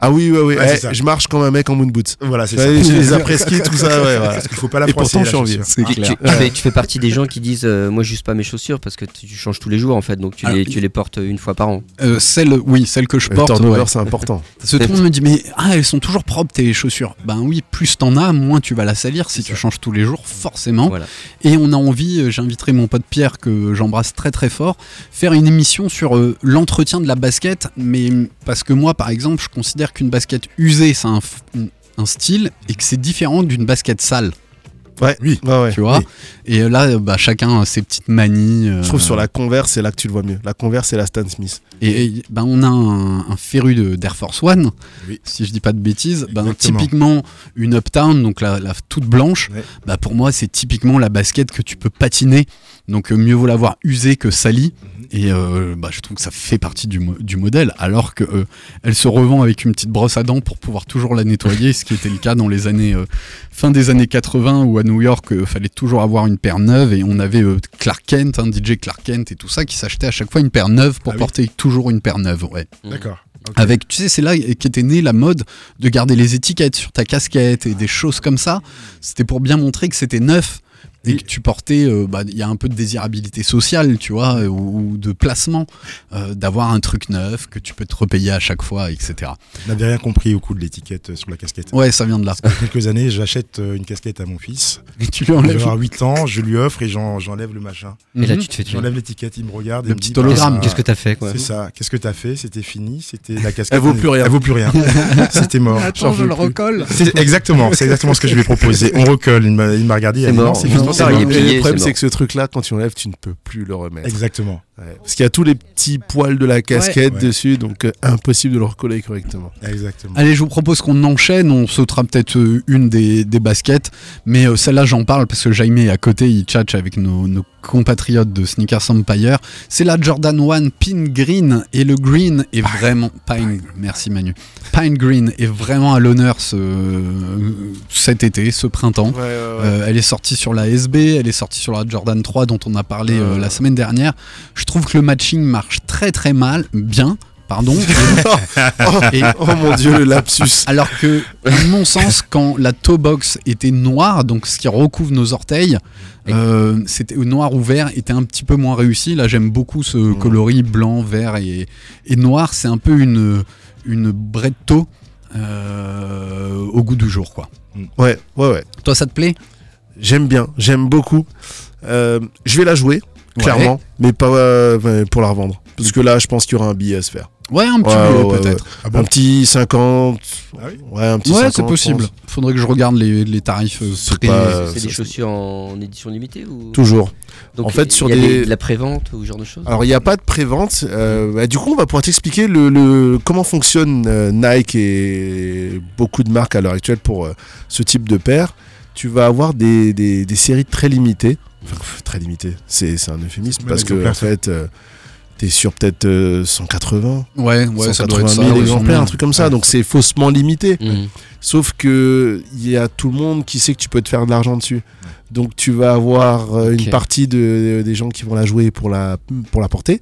Ah oui, ouais, ouais. Eh, je marche comme un mec en moon boots. Voilà, c'est Ouais, ça. je les [LAUGHS] après-ski, tout ça, ouais, voilà. Parce qu'il faut pas la Et pourtant, je suis en vie. chaussure. C'est Tu, clair. tu fais, tu fais partie des gens qui disent euh, moi j'use pas mes chaussures parce que tu, changes tous les jours en fait donc tu, Alors, les, tu les portes une fois par an. Euh, celle, oui, celle que je Le porte. turnover, ouais. c'est important. [LAUGHS] Parce que tout le monde me dit, mais ah, elles sont toujours propres tes chaussures. Ben oui, plus t'en as, moins tu vas la salir si tu ça. changes tous les jours, forcément. Voilà. Et on a envie, euh, j'inviterai mon pote Pierre, que j'embrasse très très fort, faire une émission sur euh, l'entretien de la basket. Mais parce que moi, par exemple, je considère qu'une basket usée, c'est un, un style et que c'est différent d'une basket sale, Ouais, Oui. ouais, ouais. tu vois. oui. Et euh, là, euh, bah, chacun a ses petites manies. euh, Je trouve sur la Converse, c'est là que tu le vois mieux. La Converse, c'est la Stan Smith. Et, et, ben, on a un, un féru de- d'Air Force One, Oui. si je dis pas de bêtises. Exactement. typiquement, une Uptown, donc la, la toute blanche, Ouais. bah, pour moi, c'est typiquement la basket que tu peux patiner. Donc euh, mieux vaut l'avoir usée que salie. Mhm. Et euh, bah, je trouve que ça fait partie du, mo- du modèle, alors que euh, elle se revend avec une petite brosse à dents pour pouvoir toujours la nettoyer, ce qui était le cas dans les années euh, fin des années 80 où à New York, il fallait toujours avoir une paire neuve et on avait Clark Kent, hein, DJ Clark Kent et tout ça qui s'achetait à chaque fois une paire neuve pour Ah oui. porter toujours une paire neuve. Ouais. D'accord. Avec, tu sais, c'est là qu'était née la mode de garder les étiquettes sur ta casquette et des choses comme ça. C'était pour bien montrer que c'était neuf et Oui. que tu portais. euh, bah, Il y a un peu de désirabilité sociale, tu vois, euh, ou, ou de placement, euh, d'avoir un truc neuf que tu peux te repayer à chaque fois, etc. On n'avait rien compris au coup de l'étiquette euh, sur la casquette. Ouais, ça vient de là. Il y a quelques années, j'achète euh, une casquette à mon fils. [LAUGHS] Et tu lui Il enlèves. avoir 8 ans, je lui offre et j'en- j'enlève le machin. Et là Mhm. tu te fais tuer. J'enlève l'étiquette, il me regarde. et Le me petit dit, hologramme. bah, Qu'est-ce que t'as fait quoi C'est ça. Qu'est-ce que t'as fait? C'était fini? C'était la [LAUGHS] casquette. Elle vaut plus rien. Elle vaut plus rien. [LAUGHS] C'était mort. Attends, je le recolle. C'est exactement, c'est exactement ce que je lui ai proposé. On recolle. Il m'a il regardé. il a C'est mort. Il est plié, le problème, c'est que ce truc-là, quand tu enlèves, tu ne peux plus le remettre. Exactement. Ouais. Parce qu'il y a tous les petits poils de la casquette Ouais. dessus, donc euh, impossible de le recoller correctement. Exactement. Allez, je vous propose qu'on enchaîne. On sautera peut-être euh, une des, des baskets. Mais euh, celle-là, j'en parle parce que Jaime est à côté. Il tchatche avec nos, nos compatriotes de Sneakers Empire. C'est la Jordan 1 Pin Green. Et le green est vraiment. Pine, merci Manu. Pine Green est vraiment à l'honneur ce, cet été, ce printemps. Ouais, ouais, ouais. Euh, elle est sortie sur la SB, elle est sortie sur la Jordan 3 dont on a parlé Euh. la semaine dernière. Je trouve que le matching marche très très mal, bien, pardon. [LAUGHS] Et- oh mon dieu, le lapsus. alors que, à mon sens, quand la toe box était noire, donc ce qui recouvre nos orteils, euh, c'était noir ou vert, était un petit peu moins réussi. Là, j'aime beaucoup ce coloris blanc, vert et, et noir. C'est un peu une une braid toe euh, au goût du jour, quoi. Ouais, ouais, ouais. Toi, ça te plaît? J'aime bien, j'aime beaucoup. Euh, je vais la jouer, clairement, mais pas euh, pour la revendre. Parce que là, je pense qu'il y aura un billet à se faire. Ouais, un petit Ouais, peu ouais, peut-être. Ah bon Un petit 50. Ah oui Ouais, un petit Ouais, 50. c'est possible. Faudrait que je regarde les, les tarifs. euh, C'est pas- C'est des chaussures en édition limitée ou Toujours. Donc, en fait, il sur y a des- de la prévente ou ce genre de choses Alors, il n'y a pas de prévente. Euh, bah, du coup, on va pouvoir t'expliquer le, le- comment fonctionne euh, Nike et beaucoup de marques à l'heure actuelle pour euh, ce type de paire. Tu vas avoir des, des- des séries très limitées. Enfin, très limitées, c'est c'est un euphémisme parce que, en fait, euh, t'es sur peut-être euh, 180, Ouais, ouais, ça doit être 180 ça. 000 ouais, exemplaires, un truc comme ça. Ouais. Donc c'est faussement limité. Mhm. Sauf que il y a tout le monde qui sait que tu peux te faire de l'argent dessus. Donc tu vas avoir euh, une partie de, des gens qui vont la jouer pour la, pour la porter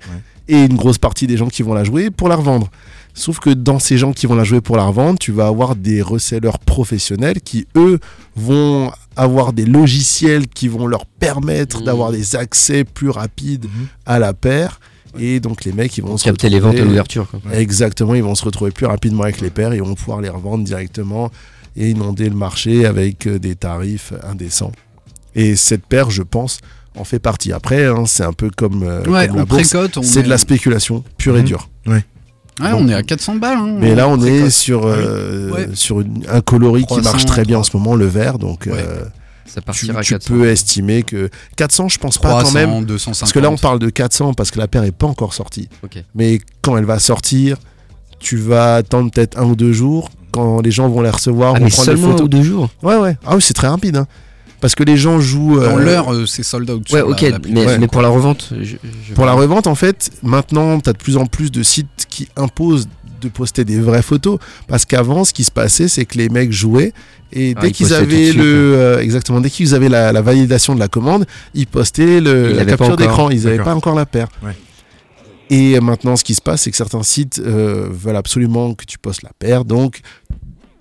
et une grosse partie des gens qui vont la jouer pour la revendre. Sauf que dans ces gens qui vont la jouer pour la revendre, tu vas avoir des resellers professionnels qui, eux, vont avoir des logiciels qui vont leur permettre Mhm. d'avoir des accès plus rapides Mhm. à la paire. Et donc les mecs, ils vont se Capter les ventes à retrouver- l'ouverture. Exactement, ils vont se retrouver plus rapidement avec les paires et vont pouvoir les revendre directement et inonder le marché avec euh, des tarifs indécents. Et cette paire, je pense, en fait partie. Après, hein, c'est un peu comme, euh, Ouais, comme la bourse. C'est est- de la spéculation pure et Mhm. dure. Ouais, on est à 400 balles. hein, Mais là, on est sur, euh, Ouais. sur une- un coloris qui 300, marche très bien en ce moment, le vert. Donc, Ouais. euh, Ça tu, partira à tu 400. peux estimer que 400, je pense pas 300, quand même. 250. Parce que là, on parle de 400 parce que la paire est pas encore sortie. Mais quand elle va sortir, tu vas attendre peut-être un ou deux jours. Quand les gens vont les recevoir, Ah, prendre des seulement photos. ou deux jours Ouais, ouais. Ah oui, c'est très rapide. hein. Parce que les gens jouent. Dans euh, l'heure, euh, c'est sold out. Ouais, ok, la- mais, Ouais. mais pour la revente je- je- Pour la revente, en fait, maintenant, tu as de plus en plus de sites qui imposent de poster des vraies photos. Parce qu'avant, ce qui se passait, c'est que les mecs jouaient. Et Ah, dès ils qu'ils avaient le. euh, exactement, dès qu'ils avaient la, la validation de la commande, ils postaient le, Ils la capture d'écran. Ils n'avaient pas encore la paire. Ouais. Et maintenant, ce qui se passe, c'est que certains sites euh, veulent absolument que tu postes la paire. Donc,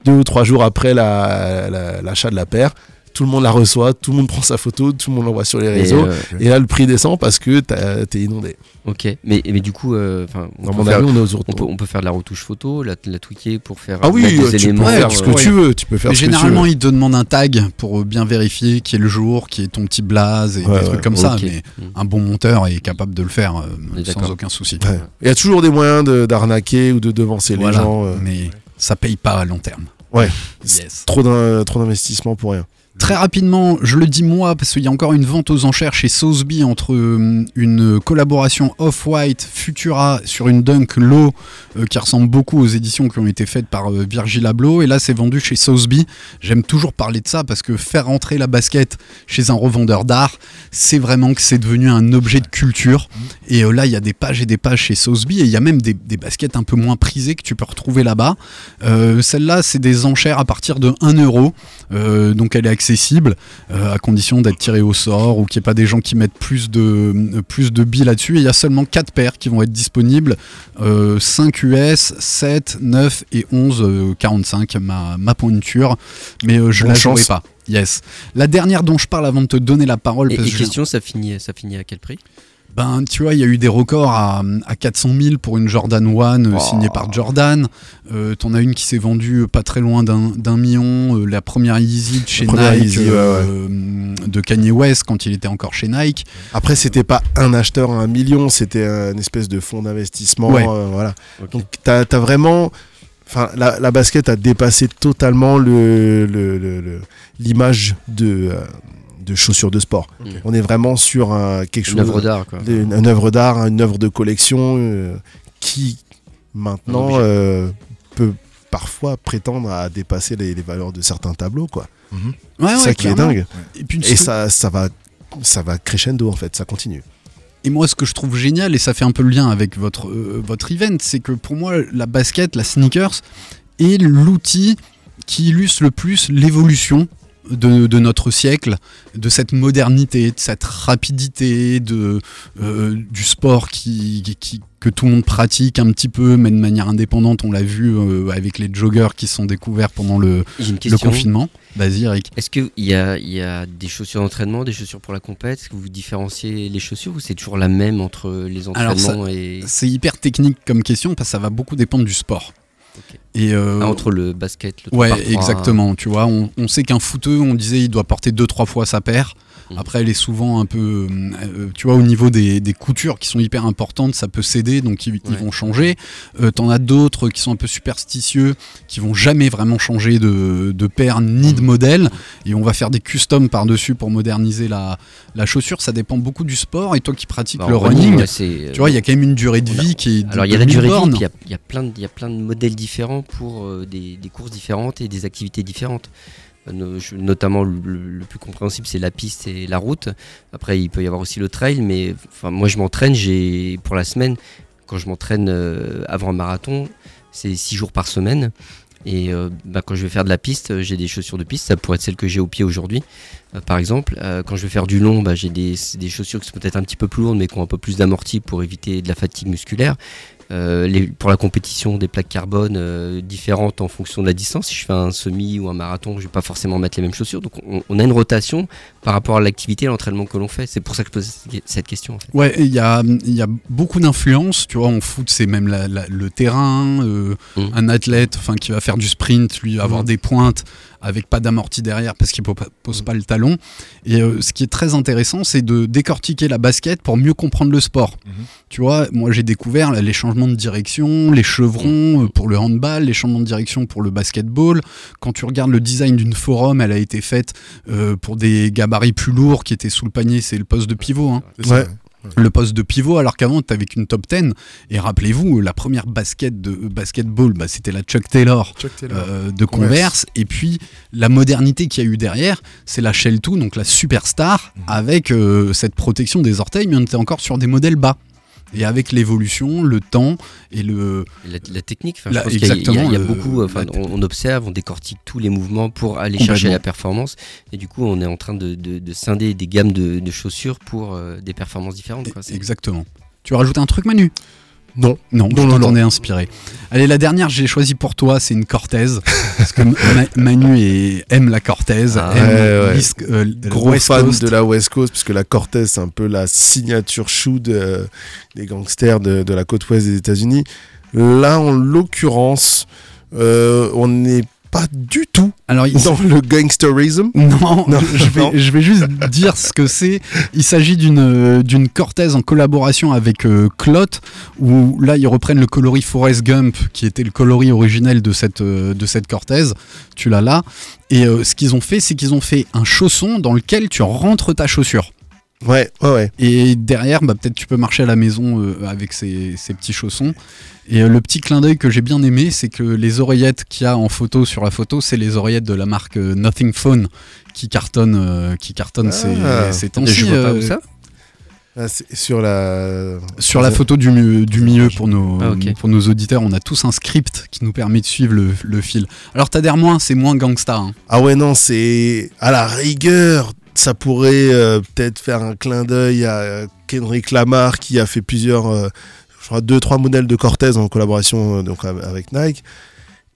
deux ou trois jours après la- la- l'achat de la paire, tout le monde la reçoit, tout le monde prend sa photo, tout le monde l'envoie sur les réseaux. euh, Et là, le prix descend parce que t'es inondé. ok, mais, mais du coup, euh, enfin, on, peut faire- avis, on est aux on, peut, on peut faire de la retouche photo, la, la tweaker pour faire Ah oui, mettre euh, des tu peux éléments. faire ce que tu veux. Tu peux faire Mais ce que tu généralement, veux. ils te demandent un tag pour bien vérifier qui est le jour, qui est ton petit blaze et Ouais, des trucs comme ça. Mais Mm. un bon monteur est capable de le faire euh, sans aucun souci. Ouais. Il y a toujours des moyens de- d'arnaquer ou de devancer Voilà. les gens. euh, Mais ça paye pas à long terme. Ouais. Yes. Trop d'investissement pour rien. Très rapidement, je le dis moi parce qu'il y a encore une vente aux enchères chez Sotheby entre euh, une collaboration Off-White Futura sur une Dunk Low euh, qui ressemble beaucoup aux éditions qui ont été faites par euh, Virgil Abloh et là c'est vendu chez Sotheby. J'aime toujours parler de ça parce que faire rentrer la basket chez un revendeur d'art, c'est vraiment que c'est devenu un objet de culture et là il y a des pages et des pages chez Sotheby et il y a même des, baskets un peu moins prisées que tu peux retrouver là-bas. Celle-là c'est des enchères à partir de 1 euro. Donc elle est accessible euh, à condition d'être tirée au sort ou qu'il n'y ait pas des gens qui mettent plus de, euh, plus de billes là-dessus. Et il y a seulement 4 paires qui vont être disponibles euh, 5 US, 7, 9 et 11, euh, 45, ma, ma pointure. Mais euh, je Bonne la jouerai pas. Yes. La dernière dont je parle avant de te donner la parole, Et, parce et que je- question, ça finit, ça finit à quel prix? Ben, tu vois, il y a eu des records à, à 400 000 pour une Jordan 1 euh, Oh. signée par Jordan. Euh, T'en as une qui s'est vendue pas très loin d'un million. euh, la première Yeezy de chez Nike, Yeezy, ouais, euh, de Kanye West quand il était encore chez Nike. Après, c'était pas un acheteur à un million, c'était une espèce de fonds d'investissement. Ouais. euh, voilà. Donc, t'as as vraiment. Enfin, la, la basket a dépassé totalement le- le- le- le- l'image de, euh, de chaussures de sport. On est vraiment sur un, quelque chose. Une œuvre d'art, quoi. une, une œuvre d'art, une œuvre de collection euh, qui maintenant euh, peut parfois prétendre à dépasser les, les valeurs de certains tableaux quoi. Ouais, c'est ouais, ça qui est dingue. Et, puis, Et ce- ça, ça va ça va crescendo en fait, ça continue. Et moi, ce que je trouve génial, et ça fait un peu le lien avec votre, euh, votre event, c'est que pour moi, la basket, la sneakers, est l'outil qui illustre le plus l'évolution de, de notre siècle, de cette modernité, de cette rapidité, de, euh, du sport qui, que tout le monde pratique un petit peu, mais de manière indépendante. On l'a vu euh, avec les joggers qui sont découverts pendant le, le confinement. Vas-y, Eric. Est-ce qu'il y a, il y a des chaussures d'entraînement, des chaussures pour la compète? Est-ce que vous différenciez les chaussures ou c'est toujours la même entre les Alors, ça- entraînements et C'est hyper technique comme question parce que ça va beaucoup dépendre du sport. Et euh, Ah, entre le basket, le Ouais, 3 par 3, exactement. Tu vois, on, on sait qu'un footeux, on disait, il doit porter deux, trois fois sa paire. Mhm. Après, elle est souvent un peu, euh, tu vois, au niveau des, des coutures qui sont hyper importantes, ça peut céder, donc ils, vont changer. Euh, T'en as d'autres qui sont un peu superstitieux, qui vont jamais vraiment changer de, de paire ni de modèle, et on va faire des customs par-dessus pour moderniser la, la chaussure. Ça dépend beaucoup du sport. Et toi qui pratiques Bah, le running, ouais, tu vois, il y a quand même une durée de a- vie qui est. de- Alors il y a la durée 1000 de vie, il y a, y plein de, il y a plein de modèles différents pour euh, des, des courses différentes et des activités différentes. Euh, notamment le, plus compréhensible, c'est la piste et la route. Après, il peut y avoir aussi le trail, mais enfin, moi je m'entraîne. J'ai pour la semaine, quand je m'entraîne euh, avant un marathon, c'est six jours par semaine. Et euh, bah, quand je vais faire de la piste, j'ai des chaussures de piste. Ça pourrait être celles que j'ai au pied aujourd'hui, par exemple. Quand je vais faire du long, bah, j'ai des, des chaussures qui sont peut-être un petit peu plus lourdes, mais qui ont un peu plus d'amorti pour éviter de la fatigue musculaire. Euh, les- pour la compétition, des plaques carbone euh, différentes en fonction de la distance. Si je fais un semi ou un marathon, je vais pas forcément mettre les mêmes chaussures. Donc on, on a une rotation par rapport à l'activité l'entraînement que l'on fait. C'est pour ça que je pose cette question. En fait. Ouais, il y a, il y a beaucoup d'influence, tu vois, en foot, c'est même la- la- le terrain, euh, Mm. un athlète enfin, qui va faire du sprint, lui, avoir Mm. des pointes avec pas d'amorti derrière parce qu'il po- pose pas le talon. Et euh, ce qui est très intéressant, c'est de décortiquer la basket pour mieux comprendre le sport. Mhm. Tu vois, moi j'ai découvert là, les changements de direction, les chevrons euh, pour le handball, les changements de direction pour le basketball. Quand tu regardes le design d'une forum, elle a été faite euh, pour des gabarits plus lourds qui étaient sous le panier, c'est le poste de pivot. Hein Ouais. Le poste de pivot alors qu'avant tu avais qu'une top 10 et rappelez-vous la première basket de basketball bah, c'était la Chuck Taylor Chuck Taylor. euh, de Converse et puis la modernité qu'il y a eu derrière c'est la Shell 2 donc la superstar Mhm. avec euh, cette protection des orteils mais on était encore sur des modèles bas et avec l'évolution le temps et le La, la technique, La- je pense qu'il y a- il y, a- y exactement, beaucoup. Enfin, on, on observe, on décortique tous les mouvements pour aller chercher la performance. Et du coup, on est en train de, de- de scinder des gammes de, de chaussures pour euh, des performances différentes. Quoi. Exactement tu rajoutes un truc Manu? Non. Non, Non, je non, t'en ai inspiré. Allez, la dernière, j'ai choisi pour toi, c'est une Cortez. parce que [LAUGHS] Ma- Manu est- aime la Cortez, Ah, aime ouais, ouais. l'East- euh, Gros West fan Coast. de la West Coast, puisque la Cortez, c'est un peu la signature chou de- des gangsters de, de la côte ouest des États-Unis. Là, en l'occurrence, euh, on n'est pas du tout Alors, il- dans le gangsterism. Non, Non, je, vais, non. je vais juste dire ce que c'est. Il s'agit d'une euh, d'une Cortez en collaboration avec euh, Clot, où là ils reprennent le coloris Forrest Gump, qui était le coloris originel de cette, euh, de cette Cortez. Tu l'as là. Et euh, ce qu'ils ont fait, c'est qu'ils ont fait un chausson dans lequel tu rentres ta chaussure. Ouais, ouais, ouais. Et derrière, bah, peut-être tu peux marcher à la maison euh, avec ces, ces petits chaussons. Et euh, le petit clin d'œil que j'ai bien aimé, c'est que les oreillettes qu'il y a en photo sur la photo, c'est les oreillettes de la marque euh, Nothing Phone qui cartonne, euh, qui cartonne Ah. ces, ces temps-ci. je vois pas euh, où ça. Ah, sur la. Sur la photo du, du milieu pour nos, Ah, pour nos auditeurs, on a tous un script qui nous permet de suivre le, le fil. Alors t'adhères moins, c'est moins gangsta. hein. Ah ouais, non, c'est à la rigueur. Ça pourrait euh, peut-être faire un clin d'œil à euh, Kendrick Lamar qui a fait plusieurs, euh, je crois, deux, trois modèles de Cortez en collaboration euh, donc, av- avec Nike.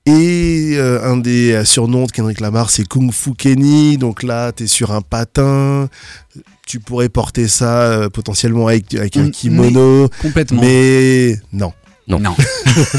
Et euh, un des surnoms de Kendrick Lamar, c'est Kung Fu Kenny. Donc là, tu es sur un patin. Tu pourrais porter ça euh, potentiellement avec, avec un Mm, kimono. Complètement. Mais non. [LAUGHS] Non.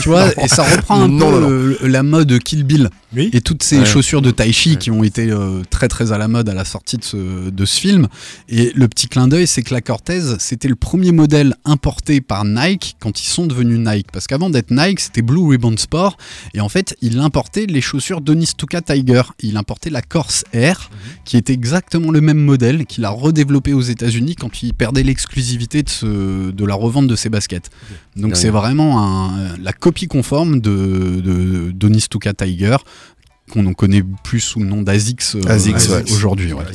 tu vois, et ça reprend un Non, peu non, non. la mode Kill Bill. Oui. Et toutes ces Ouais. chaussures de tai chi Ouais. qui ont été euh, très très à la mode à la sortie de ce, de ce film. Et le petit clin d'œil, c'est que la Cortez, c'était le premier modèle importé par Nike quand ils sont devenus Nike. Parce qu'avant d'être Nike, c'était Blue Ribbon Sport. Et en fait, il importait les chaussures d'Onistuka Tiger. Il importait la Corse Air, qui était exactement le même modèle, qu'il a redéveloppé aux États-Unis quand il perdait l'exclusivité de, ce- de la revente de ses baskets. Donc c'est vraiment un- la copie conforme de, de d'Onistuka Tiger qu'on en connaît plus sous le nom d'Asics euh, aujourd'hui. ouais. Dans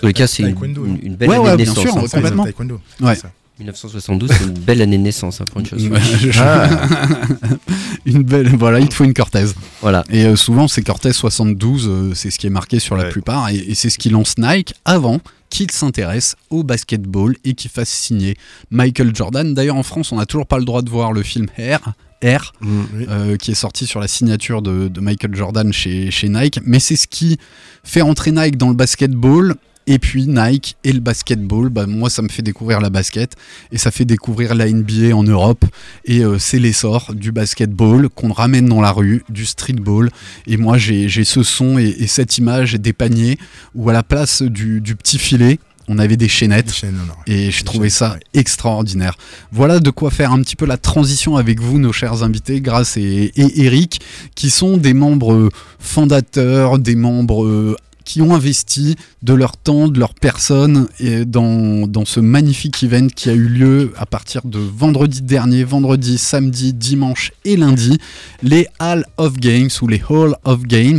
tous les cas, c'est une, taekwondo, une- belle Ouais, année ouais, de bien naissance. sûr, hein. complètement. Taekwondo. Ouais. c'est ça. 1972, c'est une belle année de naissance hein, pour une. Je- Ah. [LAUGHS] Une belle, voilà, il te faut une Cortez. Voilà. Et euh, souvent, c'est Cortez 72, euh, c'est ce qui est marqué sur la plupart, et, et c'est ce qui lance Nike avant qu'il s'intéresse au basketball et qu'il fasse signer Michael Jordan. D'ailleurs, en France, on n'a toujours pas le droit de voir le film Air. Air, Mm, oui. euh, qui est sorti sur la signature de, de Michael Jordan chez, chez Nike. Mais c'est ce qui fait entrer Nike dans le basketball. Et puis Nike et le basketball, bah, moi ça me fait découvrir la basket et ça fait découvrir la NBA en Europe. Et euh, c'est l'essor du basketball qu'on ramène dans la rue, du streetball. Et moi j'ai j'ai ce son et, et cette image des paniers où à la place du, du petit filet, on avait des chaînettes. Chaînes. Et trouvé chaînes, ça ouais. extraordinaire. Voilà de quoi faire un petit peu la transition avec vous, nos chers invités, Grâce et, et Eric, qui sont des membres fondateurs, des membres euh, qui ont investi de leur temps, de leur personne dans, ce magnifique event qui a eu lieu à partir de vendredi dernier, vendredi, samedi, dimanche et lundi, les Hall of Games ou les Hall of Games,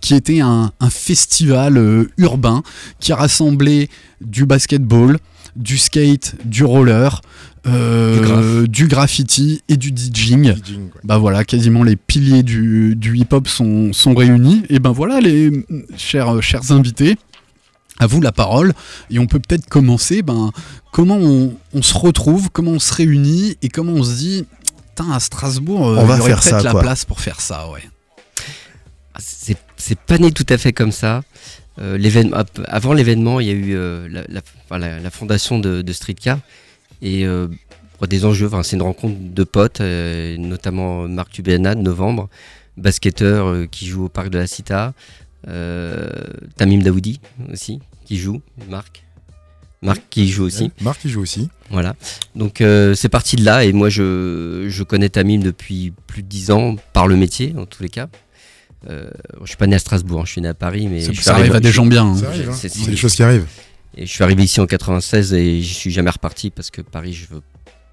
qui était un, festival euh, urbain qui a rassemblé du basketball, du skate, du roller, euh, du, graffiti et du DJing. Bah voilà, quasiment les piliers du, du hip-hop sont, sont réunis. Et ben voilà, les chers, euh, chers invités, à vous la parole. Et on peut peut-être commencer, ben, comment on, on se retrouve, comment on se réunit et comment on se dit, à Strasbourg, euh, On va faire ça, la quoi. place pour faire ça, ouais. C'est c'est pas né tout à fait comme ça. Euh, avant l'événement, il y a eu euh, la, fondation de, de Streetcar et euh, pour des enjeux. enfin, c'est une rencontre de potes, notamment Marc Tubena de novembre, basketteur qui joue au parc de la Cita, Tamim Daoudi aussi qui joue, Marc. Marc qui joue aussi. Marc qui joue aussi. Voilà. Donc euh, c'est parti de là et moi je, je connais Tamim depuis plus de 10 ans par le métier en tous les cas. Euh, je suis pas né à Strasbourg, je suis né à Paris mais Ça, ça arrive à des gens bien. hein. Ça arrive, hein. c'est- des choses qui arrivent. et je suis arrivé ici en 96 et je suis jamais reparti parce que Paris je veux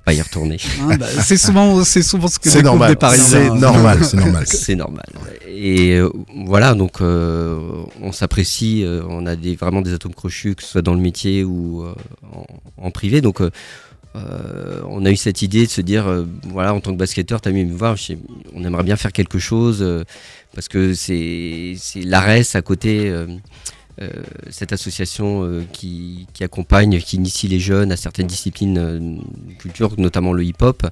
pas y retourner. Hein, [LAUGHS] bah, c'est souvent, c'est souvent ce que C'est normal. les Parisiens. C'est normal. C'est normal. [LAUGHS] c'est normal. Et euh, voilà donc euh, on s'apprécie, euh, on a des, vraiment des atomes crochus que ce soit dans le métier ou euh, en, en privé donc. Euh, on a eu cette idée de se dire, euh, voilà, en tant que basketteur, t'as mis me voir, on aimerait bien faire quelque chose euh, parce que c'est l'ARES à côté, cette association qui, accompagne, qui initie les jeunes à certaines disciplines culture, notamment le hip-hop.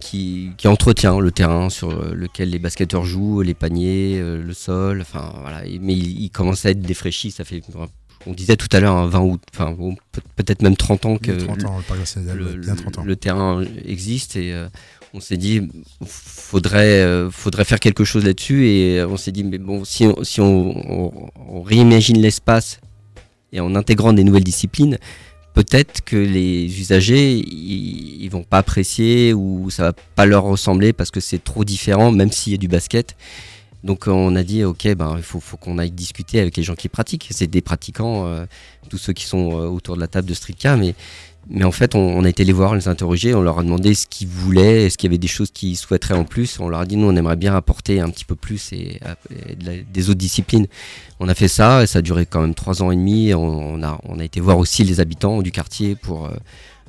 qui, entretient le terrain sur lequel les basketteurs jouent, les paniers, le sol, enfin voilà. Mais il, il commence à être défraîchi, ça fait, on disait tout à l'heure, un 20 août, enfin bon, peut- peut-être même 30 ans que 30 ans, le Parc National, le, ouais, bien 30 ans. le terrain existe et euh, on s'est dit faudrait euh, faudrait faire quelque chose là-dessus et euh, on s'est dit mais bon si on, si on, on- on réimagine l'espace et en intégrant des nouvelles disciplines peut-être que les usagers ils, ils vont pas apprécier ou ça va pas leur ressembler parce que c'est trop différent même s'il y a du basket donc euh, on a dit ok ben il faut, qu'on aille discuter avec les gens qui pratiquent c'est des pratiquants euh, tous ceux qui sont euh, autour de la table de Streetcar mais mais en fait, on, on a été les voir, les interroger, on leur a demandé ce qu'ils voulaient, est-ce qu'il y avait des choses qu'ils souhaiteraient en plus. On leur a dit, nous, on aimerait bien apporter un petit peu plus et, de la- des autres disciplines. On a fait ça et ça a duré quand même trois ans et demi. On, on a, on a été voir aussi les habitants du quartier pour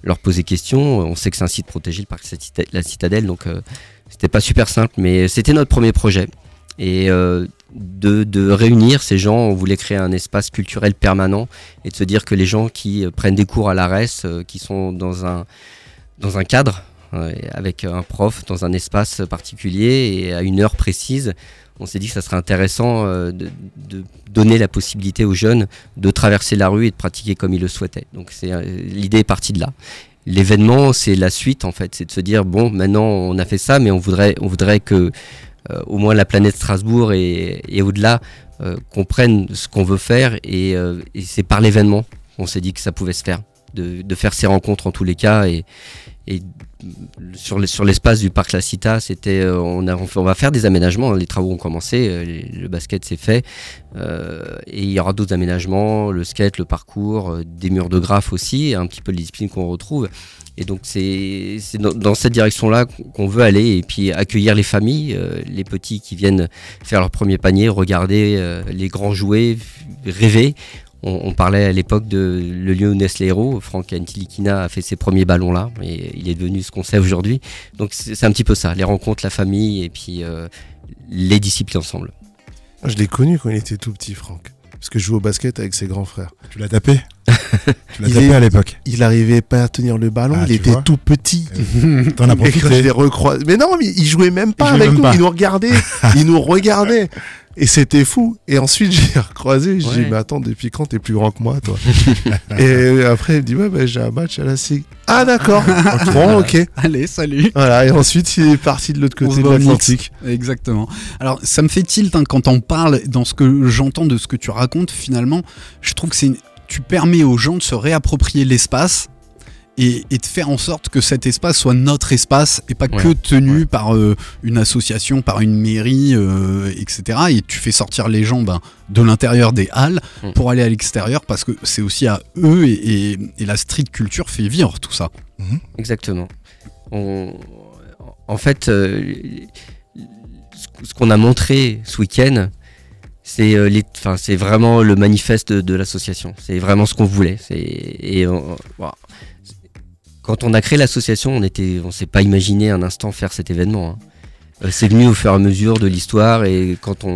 leur poser questions. On sait que c'est un site protégé, le parc La Citadelle, donc euh, c'était pas super simple, mais c'était notre premier projet. Et euh, de, réunir ces gens, on voulait créer un espace culturel permanent et de se dire que les gens qui euh, prennent des cours à l'ARES, euh, qui sont dans un, dans un cadre, avec un prof, dans un espace particulier et à une heure précise, on s'est dit que ça serait intéressant de, donner la possibilité aux jeunes de traverser la rue et de pratiquer comme ils le souhaitaient. Donc l'idée est partie de là. L'événement, c'est la suite en fait, c'est de se dire bon, maintenant on a fait ça, mais on voudrait, on voudrait que au moins la planète Strasbourg et, au-delà euh, comprennent ce qu'on veut faire et, euh, et c'est par l'événement qu'on s'est dit que ça pouvait se faire, de, faire ces rencontres en tous les cas et, sur, les- sur l'espace du parc La Cita, c'était euh, on, va faire des aménagements, les travaux ont commencé, euh, le basket c'est fait euh, et il y aura d'autres aménagements, le skate, le parcours, euh, des murs de graphes aussi, un petit peu les disciplines qu'on retrouve. Et donc c'est dans, cette direction-là qu'on veut aller et puis accueillir les familles, euh, les petits qui viennent faire leur premier panier, regarder euh, les grands jouer, rêver. On, parlait à l'époque de le les héros. Franck Antilikina a fait ses premiers ballons là et il est devenu ce qu'on sait aujourd'hui. Donc c'est c'est un petit peu ça, les rencontres, la famille et puis euh, les disciplines ensemble. Je l'ai connu quand il était tout petit, Franck. Parce que je jouais au basket avec ses grands frères. Tu l'as tapé [LAUGHS] Tu l'as tapé est- à l'époque. Il arrivait pas à tenir le ballon, Ah, il était tout petit. T'en as Et quand je profité. Mais non, mais il jouait même pas jouait avec même nous, pas. il nous regardait, il nous regardait. [LAUGHS] Et c'était fou. Et ensuite, [LAUGHS] j'ai recroisé, j'ai dit, Ouais. mais attends, depuis quand t'es plus grand que moi, toi [LAUGHS] Et après, il me dit, ouais, bah, j'ai un match à la SIG. Ah, d'accord. [LAUGHS] bon, ok. Allez, salut. Voilà, et ensuite, il est parti de l'autre côté de l'Atlantique. Exactement. Alors, ça me fait tilt hein, quand on parle, dans ce que j'entends de ce que tu racontes, finalement, je trouve que c'est une- tu permets aux gens de se réapproprier l'espace et, et de faire en sorte que cet espace soit notre espace et pas Ouais. que tenu Ouais. par euh, une association, par une mairie, euh, etc. Et tu fais sortir les gens ben, de l'intérieur des halles Mm. pour aller à l'extérieur parce que c'est aussi à eux et, et- et la street culture fait vivre tout ça. Exactement. On- En fait, euh, ce- qu'on a montré ce week-end, c'est euh, les- enfin, c'est vraiment le manifeste de, de l'association. C'est vraiment ce qu'on voulait. Et on- voilà. Quand on a créé l'association, on était, on s'est pas imaginé un instant faire cet événement. hein. Euh, C'est venu au fur et à mesure de l'histoire et quand on,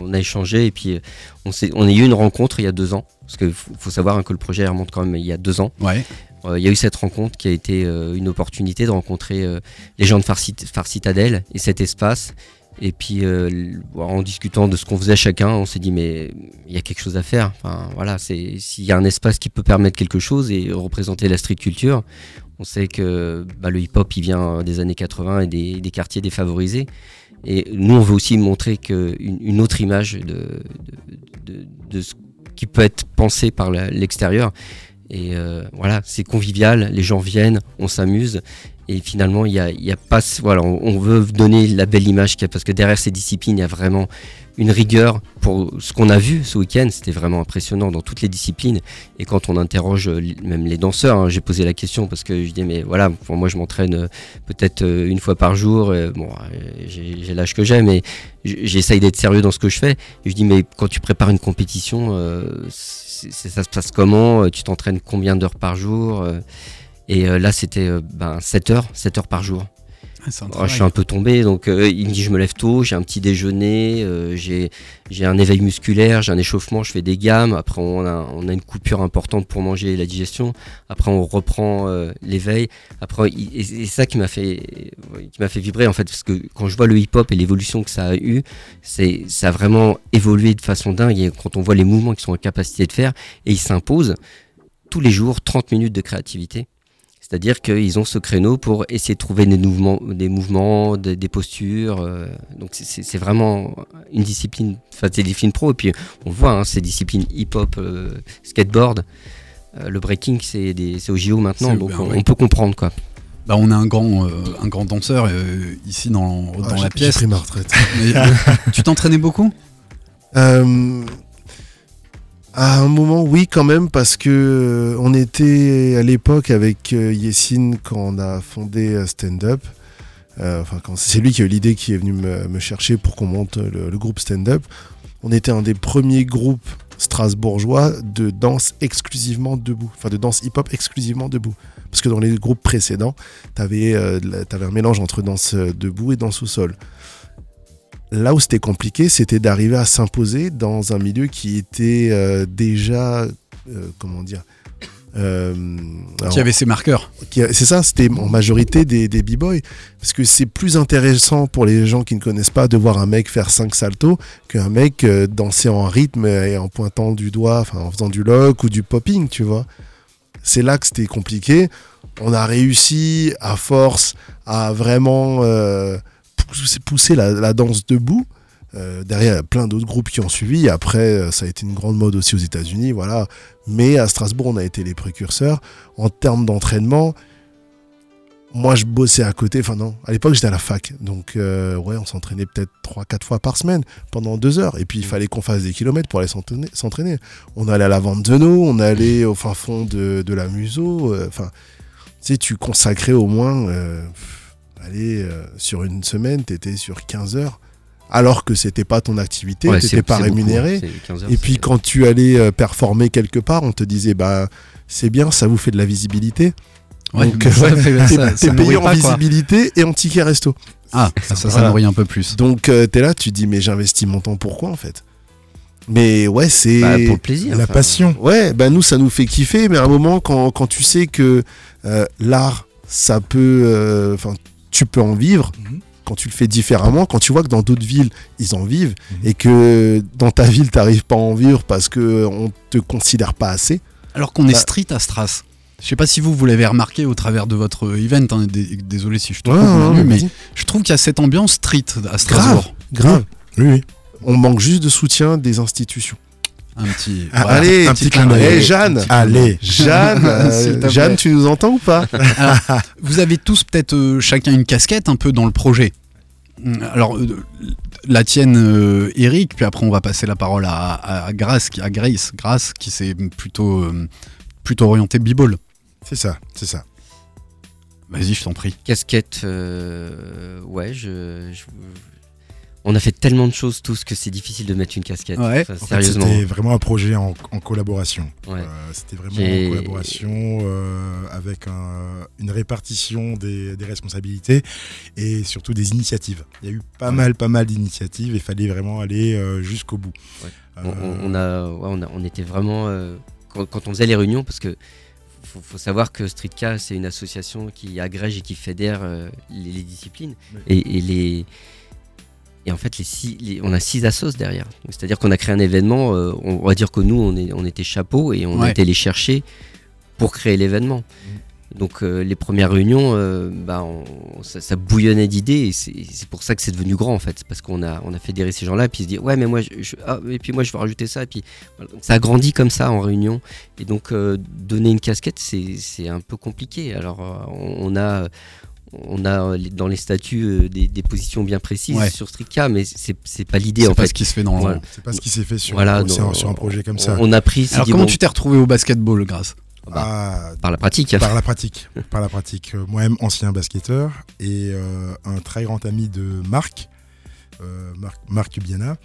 on a échangé et puis euh, on, a eu une rencontre il y a deux ans parce qu'il faut, faut savoir hein, que le projet remonte quand même il y a deux ans. Ouais. Euh, Il y a eu cette rencontre qui a été euh, une opportunité de rencontrer euh, les gens de Phare, Cit- Phare Citadel et cet espace. Et puis, en discutant de ce qu'on faisait chacun, on s'est dit, mais il y a quelque chose à faire. Enfin, voilà, s'il y a un espace qui peut permettre quelque chose et représenter la street culture, on sait que bah, le hip-hop, il vient des années 80 et des, quartiers défavorisés. Et nous, on veut aussi montrer une, autre image de, ce qui peut être pensé par l'extérieur. Et euh, voilà, c'est convivial, les gens viennent, on s'amuse. Et finalement, il y a, y a pas, voilà, on, veut donner la belle image qu'il y a, parce que derrière ces disciplines, il y a vraiment une rigueur pour ce qu'on a vu ce week-end. C'était vraiment impressionnant dans toutes les disciplines. Et quand on interroge euh, même les danseurs, hein, j'ai posé la question parce que je dis mais voilà, moi je m'entraîne euh, peut-être euh, une fois par jour. bon, j'ai l'âge que j'ai, mais j'essaye d'être sérieux dans ce que je fais. Je dis mais quand tu prépares une compétition, ça se passe comment? Tu t'entraînes combien d'heures par jour? Et euh, là c'était euh, ben, 7 heures, 7 heures par jour. Ah, Oh, je suis un peu tombé, donc euh, il me dit je me lève tôt, j'ai un petit déjeuner, euh, j'ai un éveil musculaire, j'ai un échauffement, je fais des gammes, après on a, on a une coupure importante pour manger et la digestion, après on reprend euh, l'éveil, après et c'est ça qui m'a fait qui m'a fait vibrer en fait parce que quand je vois le hip-hop et l'évolution que ça a eu, c'est ça a vraiment évolué de façon dingue. Et quand on voit les mouvements qu'ils sont en capacité de faire et ils s'imposent tous les jours 30 minutes de créativité. C'est-à-dire qu'ils ont ce créneau pour essayer de trouver des mouvements, des, mouvements, des, des postures. euh, donc c'est- vraiment une discipline, enfin c'est des disciplines pro. Et puis on le voit, hein, ces disciplines hip-hop, euh, skateboard, euh, le breaking, c'est au JO maintenant, donc ben on, peut comprendre quoi. Bah, on a un grand, euh, un grand danseur euh, ici dans, Ah, dans j'ai- la J'ai pièce. pris ma retraite. Mais, euh, tu t'entraînais beaucoup? Euh, à un moment, oui, quand même, parce que euh, on était à l'époque avec euh, quand on a fondé euh, Stand Up. Euh, enfin, c'est lui qui a eu l'idée qui est venu me, chercher pour qu'on monte le, groupe Stand Up. On était un des premiers groupes strasbourgeois de danse exclusivement debout, enfin de danse hip-hop exclusivement debout. Parce que dans les groupes précédents, t'avais un mélange entre danse debout et danse au sol. Là où c'était compliqué, c'était d'arriver à s'imposer dans un milieu qui était euh, déjà, euh, comment dire, euh, alors, Qui avait ses marqueurs c'est ça, c'était en majorité des, des b-boys. Parce que c'est plus intéressant pour les gens qui ne connaissent pas de voir un mec faire 5 saltos qu'un mec euh, danser en rythme et en pointant du doigt, enfin en faisant du lock ou du popping, tu vois. C'est là que c'était compliqué. On a réussi à force à vraiment euh, pousser, la, la danse debout. Euh, derrière, il y a plein d'autres groupes qui ont suivi. Après, euh, ça a été une grande mode aussi aux États-Unis, voilà. Mais à Strasbourg, on a été les précurseurs. En termes d'entraînement, moi, je bossais à côté. Enfin, non, à l'époque, j'étais à la fac. Donc, euh, ouais, on s'entraînait peut-être 3-4 fois par semaine pendant deux heures. Et puis, il fallait qu'on fasse des kilomètres pour aller s'entraîner-. On allait à la vente de eau, on allait au fin fond de, de la museau. Enfin, tu sais, tu consacrais au moins, euh, allez, euh, sur une semaine, tu étais sur 15 heures. Alors que c'était pas ton activité, Ouais, n'étais pas beaucoup, rémunéré. hein, c'est 15 heures, Et puis quand tu allais euh, performer quelque part, on te disait bah c'est bien, ça vous fait de la visibilité. Ouais, Donc, T'es [LAUGHS] ça- t'es ça payé en pas, quoi. visibilité et en ticket resto. Ah, ça, ça, Voilà. nourrit un peu plus. Donc euh, t'es là, tu te dis mais j'investis mon temps pourquoi en fait? Mais ouais c'est Bah, pour le plaisir. La enfin, passion. ouais bah nous ça nous fait kiffer, mais à un moment quand, quand tu sais que euh, l'art ça peut, euh, enfin tu peux en vivre. Mhm. Quand tu le fais différemment, quand tu vois que dans d'autres villes ils en vivent Mhm. et que dans ta ville t'arrives pas à en vivre parce que on te considère pas assez, Alors qu'on est Bah- street à Stras. Je sais pas si vous, vous l'avez remarqué au travers de votre event. hein, dé- désolé si je te Ouais, mais je trouve qu'il y a cette ambiance street à Strasbourg. grave. Oui, oui. On manque juste de soutien des institutions. Un petit. Ah, voilà, allez, un petit clin d'œil. Jeanne Allez. [LAUGHS] Jeanne, euh, Jeanne, tu nous entends ou pas [LAUGHS] Vous avez tous peut-être euh, chacun une casquette un peu dans le projet. Hum, Alors, euh, la tienne, euh, Eric, puis après on va passer la parole à, à, Grace, à Grace, Grace, qui s'est plutôt, euh, plutôt orienté b-ball. C'est ça, c'est ça. Vas-y, je t'en prie. Casquette, euh, ouais, je, je- On a fait tellement de choses tous que c'est difficile de mettre une casquette. Ouais. Enfin, En fait, sérieusement. c'était vraiment un projet en, en collaboration. Ouais. Euh, c'était vraiment en collaboration euh, avec un- une répartition des, des responsabilités et surtout des initiatives. Il y a eu pas mal, pas mal d'initiatives et il fallait vraiment aller euh, jusqu'au bout. On, on- on a, ouais, on, a- on était vraiment. quand, quand on faisait les réunions, parce que faut, faut savoir que Streetcar, c'est une association qui agrège et qui fédère les, les disciplines. Et les. Et en fait, les six, les- on a six assos derrière. C'est-à-dire qu'on a créé un événement, euh, on, va dire que nous, on, est, on était chapeau et on Ouais. été les chercher pour créer l'événement. Mm. Donc euh, les premières réunions, euh, bah, on- ça, ça bouillonnait d'idées et c'est pour ça que c'est devenu grand en fait, C'est parce qu'on a, on a fédéré ces gens-là et puis ils se disent ouais mais moi je, je- ah, et puis moi je veux rajouter ça et puis voilà. Donc, ça a grandi comme ça en réunion et donc euh, donner une casquette c'est un peu compliqué. Alors on, on a on a euh, dans les statuts euh, des, des positions bien précises Ouais. sur Streetcar mais c'est c'est pas l'idée C'est en pas fait. ce qui se fait dans le Voilà. C'est pas ce qui s'est fait sur, Voilà, un projet comme ça. On, a pris Alors, comment bon, tu t'es retrouvé au basketball, Grace Ah, par la pratique. par la pratique. par la pratique. Euh, Moi-même, ancien basketteur et euh, un très grand ami de Marc, euh, Marc, Marc Biana.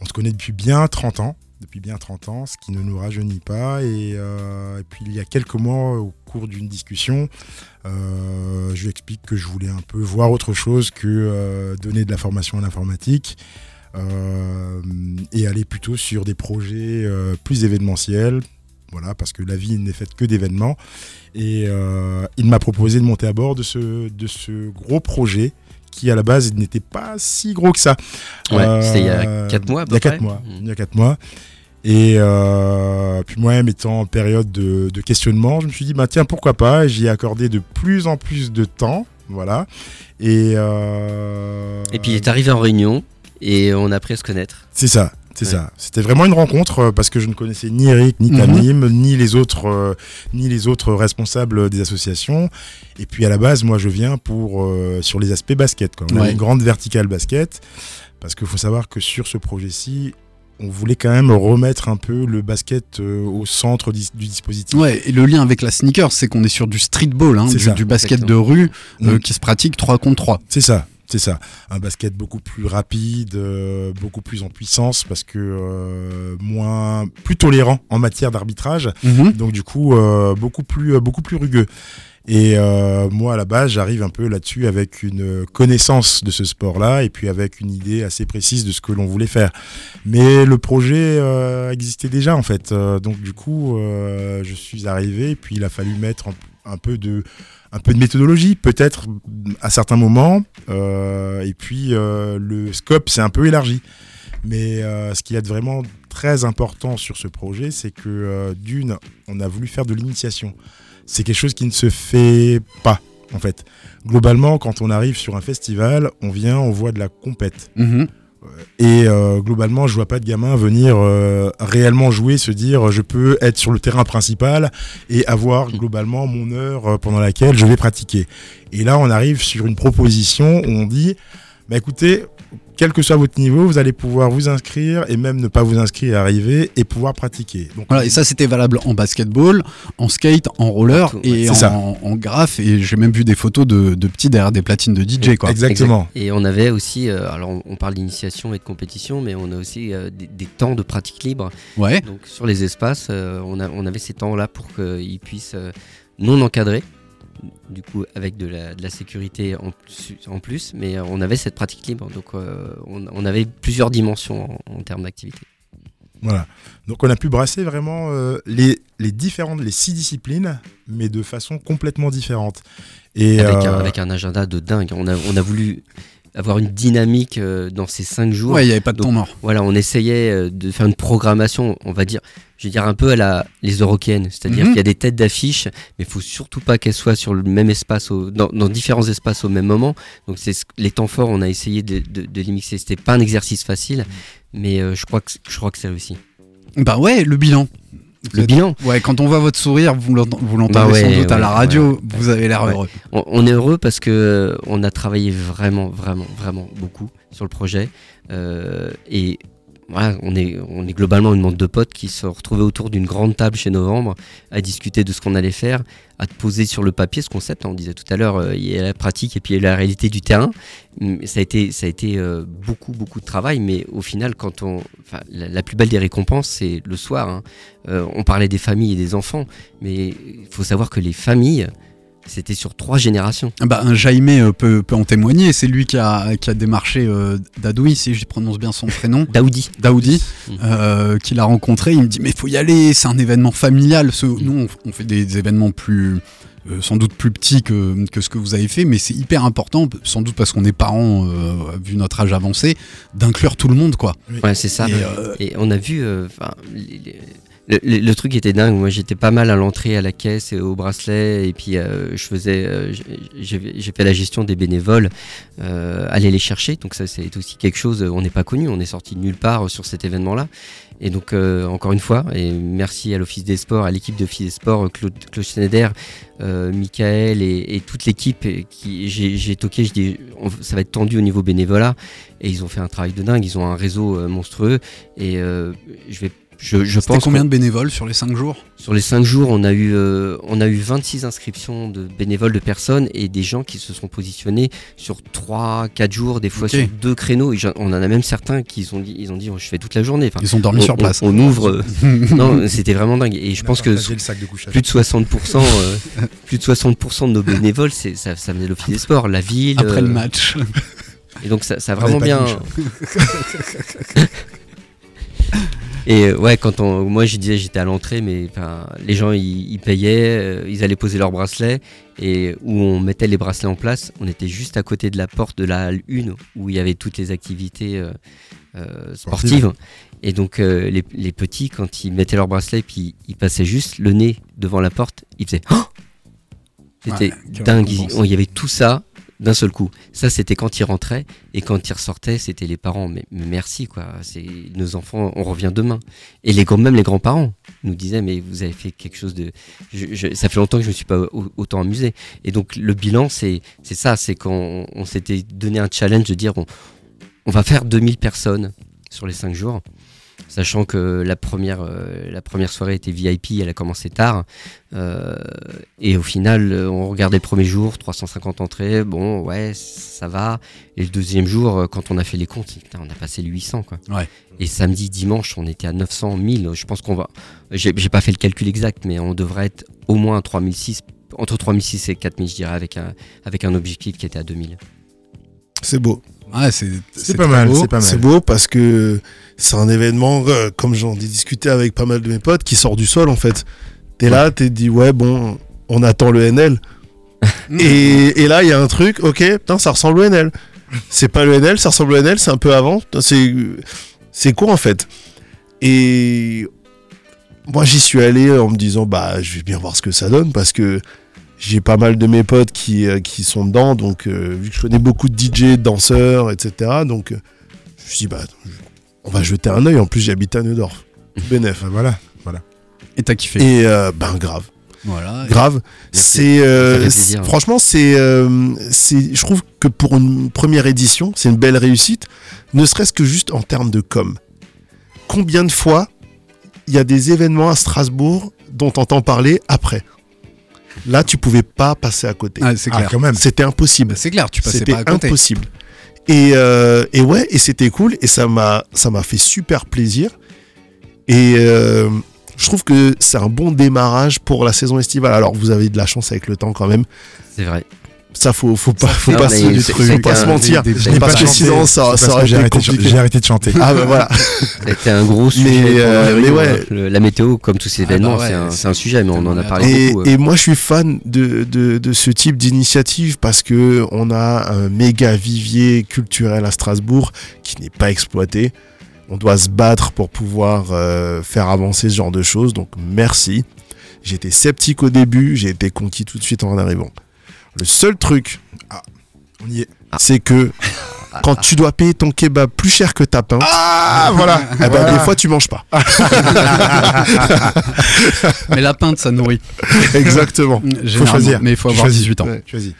On se connaît depuis bien 30 ans. Depuis bien 30 ans, ce qui ne nous rajeunit pas. Et, euh, et puis, il y a quelques mois, au cours d'une discussion, je lui explique que je voulais un peu voir autre chose que euh, donner de la formation à l'informatique. euh, et aller plutôt sur des projets euh, plus événementiels, voilà, parce que la vie n'est faite que d'événements. Et euh, il m'a proposé de monter à bord de ce, de ce gros projet qui à la base n'était pas si gros que ça. Ouais, Euh, c'était il y a quatre mois, à Il y a quatre près. mois. Il y a quatre mois. Et euh, puis moi-même étant en période de, de questionnement, je me suis dit bah tiens pourquoi pas? J'y ai accordé de plus en plus de temps, voilà. Et euh, Et puis il est arrivé en réunion et on a appris à se connaître. c'est ça, c'est Ouais. ça. C'était vraiment une rencontre euh, parce que je ne connaissais ni Eric, ni Mhm. Tamim, ni les autres, euh, ni les autres responsables des associations. Et puis à la base, moi, je viens pour euh, sur les aspects basket. Quoi. On a Ouais. une grande verticale basket parce qu'il faut savoir que sur ce projet-ci, on voulait quand même remettre un peu le basket euh, au centre du dispositif. Ouais, et le lien avec la sneaker, c'est qu'on est sur du streetball, hein, C'est du, ça, du basket exactement. de rue euh, qui se pratique 3 contre 3. C'est ça, c'est ça. Un basket beaucoup plus rapide, euh, beaucoup plus en puissance parce que euh, moins, plus tolérant en matière d'arbitrage. Donc du coup, euh, beaucoup plus, beaucoup plus rugueux. Et euh, moi, à la base, j'arrive un peu là-dessus avec une connaissance de ce sport-là et puis avec une idée assez précise de ce que l'on voulait faire. Mais le projet euh, existait déjà en fait. Euh, donc du coup, je suis arrivé et puis il a fallu mettre un, peu de un peu de méthodologie, peut-être à certains moments. Et puis le scope s'est un peu élargi. Mais euh, ce qui est vraiment très important sur ce projet, c'est que d'une, on a voulu faire de l'initiation. C'est quelque chose qui ne se fait pas, en fait. Globalement, quand on arrive sur un festival, on vient, on voit de la compète. Mhm. Et euh, globalement, je vois pas de gamin venir euh, réellement jouer, se dire je peux être sur le terrain principal et avoir globalement mon heure euh, pendant laquelle je vais pratiquer. Et là, on arrive sur une proposition où on dit bah écoutez, quel que soit votre niveau, vous allez pouvoir vous inscrire et même ne pas vous inscrire et arriver et pouvoir pratiquer. Donc, Voilà, et ça c'était valable en basketball, en skate, en roller Partout, et en, graphe. Et j'ai même vu des photos de, de petits derrière des platines de DJ. Quoi. Exactement. Exact. Et on avait aussi, euh, alors on, on parle d'initiation et de compétition, mais on a aussi euh, des, des temps de pratique libre. Ouais, Donc sur les espaces, euh, on, a- on avait ces temps-là pour qu'ils puissent euh, non encadrer, du coup avec de la, de la sécurité en plus, en plus, mais euh, on avait cette pratique libre. Donc euh, on, on avait plusieurs dimensions en, en termes d'activité. Voilà. Donc on a pu brasser vraiment euh, les, les différentes, les six disciplines, mais de façon complètement différente. Et Avec, un, avec un agenda de dingue. On a, on a voulu avoir une dynamique euh, dans ces cinq jours. ouais, il n'y avait pas de Donc, temps mort. Voilà, on essayait euh, de faire une programmation, on va dire, je vais dire un peu à la les Eurokéennes, c'est-à-dire Mhm. qu'il y a des têtes d'affiche, mais il faut surtout pas qu'elles soient sur le même espace, au- dans, dans différents espaces au même moment. Donc c'est ce- les temps forts, on a essayé de, de, de les mixer. C'était pas un exercice facile, mais euh, je crois que je crois que c'est réussi. Bah ouais, le bilan. Le bilan, Ouais, quand on voit votre sourire, vous l'ent- vous l'entendez Bah ouais, sans doute à la radio, ouais, vous avez l'air heureux. on, on est heureux parce que euh, on a travaillé vraiment, vraiment, vraiment beaucoup sur le projet. Euh, et on est, on est globalement une bande de potes qui se retrouvaient autour d'une grande table chez Novembre à discuter de ce qu'on allait faire, à poser sur le papier ce concept. hein, On disait tout à l'heure, euh, il y a la pratique et puis il y a la réalité du terrain. Mm, Ça a été, ça a été euh, beaucoup, beaucoup de travail, mais au final, quand on, la plus belle des récompenses, c'est le soir. hein. Euh, on parlait des familles et des enfants, mais il faut savoir que les familles, c'était sur trois générations. Bah, un Jaime euh, peut, peut en témoigner, c'est lui qui a, qui a démarché euh, Dadoui, si je prononce bien son prénom, [LAUGHS] Daoudi. Daoudi, Mhm. euh, qui l'a rencontré, il me dit mais faut y aller, c'est un événement familial. Ce- nous on, on fait des, événements plus euh, sans doute plus petits que, que ce que vous avez fait, mais c'est hyper important, sans doute parce qu'on est parents, vu notre âge avancé, d'inclure tout le monde quoi. Ouais, c'est ça. Et, Et on a vu, les- le, truc était dingue. Moi, j'étais pas mal à l'entrée, à la caisse et au bracelet. Et puis, euh, je faisais, euh, j'ai- fait la gestion des bénévoles, euh, aller les chercher. Donc, ça, c'est aussi quelque chose. On n'est pas connu, on est sorti de nulle part sur cet événement-là. Et donc, encore une fois, et merci à l'Office des Sports, à l'équipe de des Sports, Claude, Claude Schneider, Michael et, toute l'équipe qui j'ai toqué, je dis ça va être tendu au niveau bénévolat et ils ont fait un travail de dingue, ils ont un réseau monstrueux et je vais je, je C'était pense combien de bénévoles sur les 5 jours sur les 5 jours, on a eu euh, on a eu 26 inscriptions de bénévoles de personnes et des gens qui se sont positionnés sur 3 4 jours, des fois sur deux créneaux et on en a même certains qui ont dit ils ont dit je fais toute la journée. Enfin, Ils ont dormi on, sur place. on ouvre euh, [LAUGHS] non, c'était vraiment dingue et je pense que le sac de couchage. plus de 60%, euh, plus de 60% de nos bénévoles, ça, ça venait de l'office des sports, la ville. Après euh, le match. Et donc ça, ça a vraiment bien. [LAUGHS] Et euh, ouais, quand on, moi je disais j'étais à l'entrée, mais les gens ils, ils payaient, euh, ils allaient poser leurs bracelets et où on mettait les bracelets en place, on était juste à côté de la porte de la halle 1 où il y avait toutes les activités euh, euh, sportives. Et donc les, les petits, quand ils mettaient leurs bracelets, puis ils passaient juste le nez devant la porte, ils faisaient [GASPS] Oh C'était Ouais, dingue. Il y avait tout ça d'un seul coup. Ça, c'était quand ils rentraient. Et quand ils ressortaient, c'était les parents. Mais, merci, quoi. C'est nos enfants, on revient demain. Et les, même les grands-parents nous disaient, mais vous avez fait quelque chose de. ça fait longtemps que je me suis pas au- autant amusé. Et donc, le bilan, c'est ça. C'est qu'on on s'était donné un challenge de dire, on, on va faire 2000 personnes sur les 5 jours. Sachant que la première, euh, la première soirée était VIP, elle a commencé tard. Euh, et au final, euh, on regardait le premier jour, 350 entrées, bon, ouais, ça va. Et le deuxième jour, quand on a fait les comptes, putain, on a passé les 800, quoi. Ouais. Et samedi, dimanche, on était à 900, 1000. Je pense qu'on va. J'ai j'ai pas fait le calcul exact, mais on devrait être au moins à 3006, entre 3006 et 4000, je dirais, avec un, avec un objectif qui était à 2000. C'est beau. Ouais, c'est pas mal, beau. pas mal. C'est beau parce que c'est un événement, euh, comme j'en ai discuté avec pas mal de mes potes, qui sort du sol en fait. T'es là, t'es dit, ouais, bon, on attend le NL. [LAUGHS] et, et là, il y a un truc, ok, putain, ça ressemble au NL. C'est pas le NL, ça ressemble au NL, c'est un peu avant. C'est quoi en fait Et moi, j'y suis allé en me disant, bah, je vais bien voir ce que ça donne parce que j'ai pas mal de mes potes qui, euh, qui sont dedans, donc euh, vu que je connais beaucoup de DJ, de danseurs, etc., donc euh, je me suis dit, bah, on va jeter un œil. En plus, j'habite à Neudorf. [LAUGHS] Bénef. Bah, voilà. Et t'as kiffé. Et euh, ben grave, Voilà. grave. C'est euh, franchement c'est euh, c'est je trouve que pour une première édition, c'est une belle réussite, ne serait-ce que juste en termes de com. Combien de fois il y a des événements à Strasbourg dont t'entends parler après? Là, tu pouvais pas passer à côté. Ah, c'est Ah, clair. quand même. C'était impossible. C'est clair, tu passais C'était pas à côté. impossible. Et, euh, et ouais, et c'était cool, et ça m'a, ça m'a fait super plaisir. Et euh, je trouve que c'est un bon démarrage pour la saison estivale. Alors, vous avez de la chance avec le temps quand même. C'est vrai. Ça, faut, faut pas, faut Non, pas, se, faut pas mentir. des- des- parce pas que sinon, ça, aurait j'ai été arrêté, de ch- compliqué. j'ai arrêté de chanter. Ah bah voilà. [LAUGHS] C'était un gros sujet. Mais, euh, mais ouais. hein. Le- la météo, comme tous ces Ah bah événements, ouais, c'est un, sujet, mais on en a parlé Et, beaucoup. euh. et moi, je suis fan de, de, de ce type d'initiative parce que on a un méga vivier culturel à Strasbourg qui n'est pas exploité. On doit se battre pour pouvoir euh, faire avancer ce genre de choses. Donc, merci. J'étais sceptique au début, j'ai été conquis tout de suite en arrivant. Le seul truc, On y est. c'est que quand tu dois payer ton kebab plus cher que ta pain, Ah, voilà. eh ben, des fois tu manges pas. [LAUGHS] Mais la pinte, ça nourrit. Exactement. Généralement. choisir. Mais il faut avoir Choisis. 18 ans. Ouais. Choisis.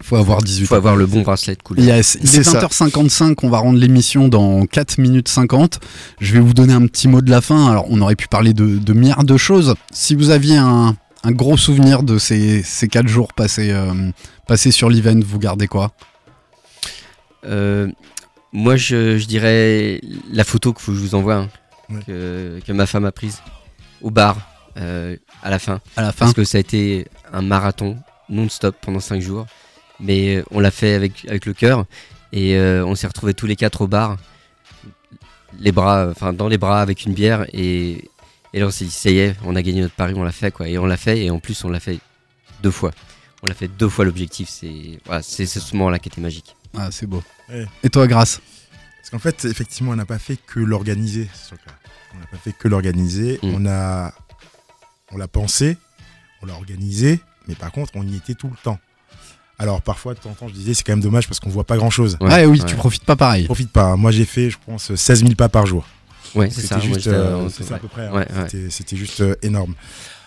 Il faut avoir Il 18 faut ans. avoir le bon bracelet de couleur. Yes. Il est, C'est ça. 20h55, on va rendre l'émission dans 4 minutes 50. Je vais vous donner un petit mot de la fin. Alors, on aurait pu parler de, de milliards de choses. Si vous aviez un, un gros souvenir de ces, ces 4 jours passés, euh, passés sur l'event, vous gardez quoi? Euh, moi, je, je dirais la photo que je vous envoie, hein, Ouais. que, que ma femme a prise au bar euh, à la fin. À la fin Parce que ça a été un marathon non-stop pendant 5 jours. Mais on l'a fait avec, avec le cœur. Et euh, on s'est retrouvés tous les quatre au bar, les bras, enfin dans les bras avec une bière. Et, et là on s'est dit, ça y est, on a gagné notre pari, on l'a fait quoi. Et on l'a fait. Et en plus, on l'a fait deux fois. On l'a fait deux fois l'objectif. C'est voilà, c'est c'est ce moment-là qui était magique. Ah, c'est beau. Ouais. Et toi, Grâce Parce qu'en fait, effectivement, on n'a pas fait que l'organiser. ce truc-là. On n'a pas fait que l'organiser. Mm. On a, on l'a pensé, on l'a organisé, mais par contre, on y était tout le temps. Alors parfois, de temps en temps, je disais, c'est quand même dommage parce qu'on voit pas grand-chose. Ouais, Ouais, oui, ouais. tu profites pas pareil. Profite pas. hein. Moi, j'ai fait, je pense, 16 000 pas par jour. Ouais, c'est ça. C'était moi, juste, euh, euh, c'est ça ouais. à peu près. hein. Ouais. C'était- juste euh, énorme.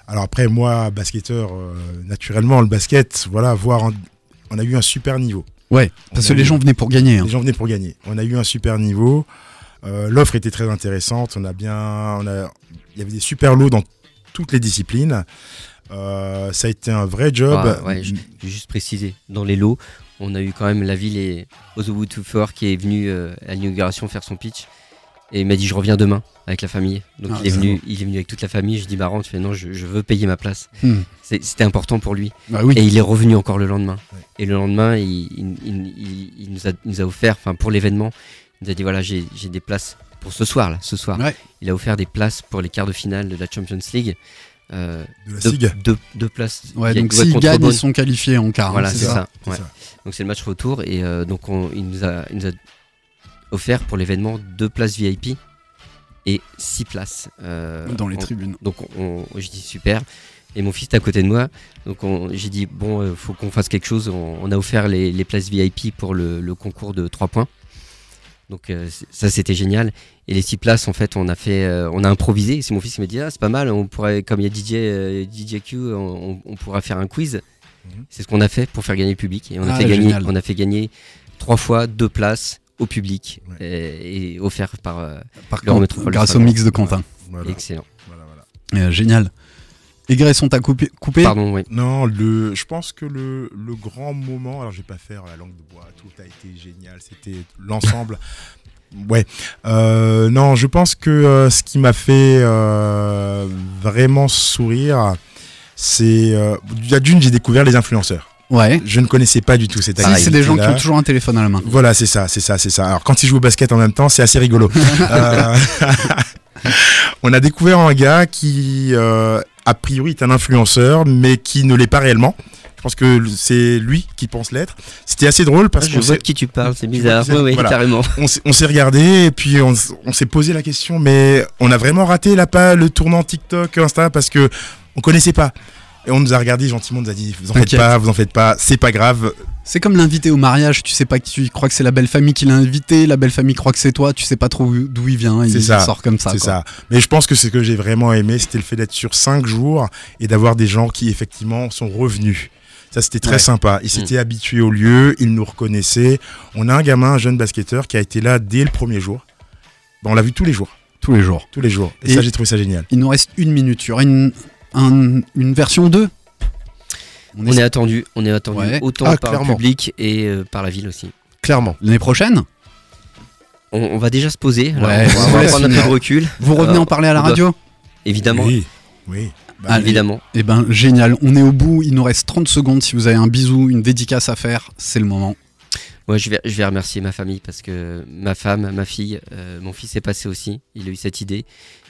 Alors après, moi, basketteur, euh, naturellement, le basket, voilà, voir, un- on a eu un super niveau. Ouais, parce On que a les eu- gens venaient pour gagner. hein. Les gens venaient pour gagner. On a eu un super niveau. Euh, L'offre était très intéressante. On a bien, on a, il y avait des super lots dans toutes les disciplines. Euh, ça a été un vrai job. Ah, ouais, je- je vais juste préciser, dans les lots, on a eu quand même la ville et Ozowood Tufor qui est venu euh, à l'inauguration faire son pitch et il m'a dit je reviens demain avec la famille. Donc Ah, il, est venu, il est venu avec toute la famille. Je dis rentre, tu fais non, je, je veux payer ma place. Hmm. C'était important pour lui. Bah oui. Et il est revenu encore le lendemain. Ouais. Et le lendemain, il, il- il- il- il nous, a, il nous a offert, enfin pour l'événement, il nous a dit voilà, j'ai des places pour ce soir là, ce soir. Ouais. Il a offert des places pour les quarts de finale de la Champions League. Euh, de la deux, deux- deux places. Ouais, donc s'ils gagnent, ils sont qualifiés en quart. hein, Voilà, c'est ça. C'est ouais. ça. Donc c'est le match retour et euh, donc on- il, nous a, il nous a offert pour l'événement deux places VIP et six places euh, Dans les tribunes. Donc on, on- je dis super. Et mon fils est à côté de moi. Donc on- j'ai dit bon, euh, faut qu'on fasse quelque chose. On, a offert les, les places VIP pour le, le concours de 3 points. Donc euh, ça c'était génial. Et les six places en fait on a fait, euh, on a improvisé. C'est mon fils qui m'a dit ah c'est pas mal. On pourrait comme il y a DJ euh, DJ Q, on, pourra faire un quiz. Mhm. C'est ce qu'on a fait pour faire gagner le public. Et on a Ah, fait gagner, génial. on a fait gagner trois fois deux places au public Ouais. et, et offert par euh, Par contre, métropole grâce au mix de Quentin. Voilà, excellent. voilà, voilà. Euh, génial. Et Grèce, on t'a coupé, coupé Pardon, oui. Non, le, je pense que le, le grand moment, alors je vais pas faire la langue de bois, tout a été génial, c'était l'ensemble. [LAUGHS] ouais, Euh, non, je pense que euh, ce qui m'a fait euh, vraiment sourire, c'est euh, déjà d'une, j'ai découvert les influenceurs. Ouais. Je ne connaissais pas du tout cette Si, Pareil, c'est des gens qui ont toujours un téléphone à la main. Voilà, c'est ça, c'est ça, c'est ça. Alors quand ils jouent au basket en même temps, c'est assez rigolo. [LAUGHS] Euh, [LAUGHS] on a découvert un gars qui, euh, a priori, est un influenceur, mais qui ne l'est pas réellement. Je pense que c'est lui qui pense l'être. C'était assez drôle parce Ah, je qu'on vois de qui tu parles, c'est bizarre. Oui, oui, voilà. carrément. on s'est- regardé et puis on, s'est posé la question, mais on a vraiment raté pas le tournant TikTok, Insta parce que on connaissait pas. Et on nous a regardé gentiment, on nous a dit vous en faites pas, vous en faites pas, c'est pas grave. C'est comme l'invité au mariage, tu sais pas qui tu crois que c'est la belle famille qui l'a invité, la belle famille croit que c'est toi, tu sais pas trop où- d'où il vient, il ça, sort comme ça. C'est ça. Mais je pense que ce que j'ai vraiment aimé, c'était le fait d'être sur cinq jours et d'avoir des gens qui effectivement sont revenus. Ça, c'était très Ouais. sympa. Ils s'étaient habitués au lieu, ils nous reconnaissaient. On a un gamin, un jeune basketteur, qui a été là dès le premier jour. On l'a vu tous les jours. Tous les jours. Tous les jours. Et, Et- ça, j'ai trouvé ça génial. Il nous reste une minute. Il y aura une, un- une version 2 On est attendu, on est attendu Ouais. autant Ah, par clairement. le public et euh, par la ville aussi. Clairement. L'année prochaine On, on va déjà se poser, alors Ouais, on va, on va laisse prendre un peu de recul, Vous revenez Euh, en parler à la radio évidemment. Oui. Oui. Bah, Allez. Évidemment. Eh ben génial, on est au bout, il nous reste 30 secondes. Si vous avez un bisou, une dédicace à faire, c'est le moment. Moi, je vais, je vais remercier ma famille parce que ma femme, ma fille, euh, mon fils est passé aussi. Il a eu cette idée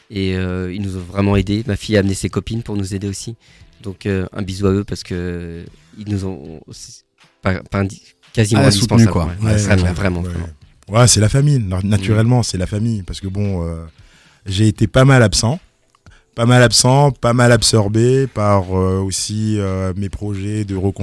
et euh, ils nous ont vraiment aidés. Ma fille a amené ses copines pour nous aider aussi. Donc, euh, un bisou à eux parce que ils nous ont pas, pas quasiment Ah, soutenu, quoi. ouais. Ouais, vraiment, ouais, vraiment, ouais. vraiment. Ouais, c'est la famille. Na- Naturellement, c'est la famille. Parce que bon, euh, j'ai été pas mal absent. Pas mal absent, pas mal absorbé par euh, aussi euh, mes projets de reconstruction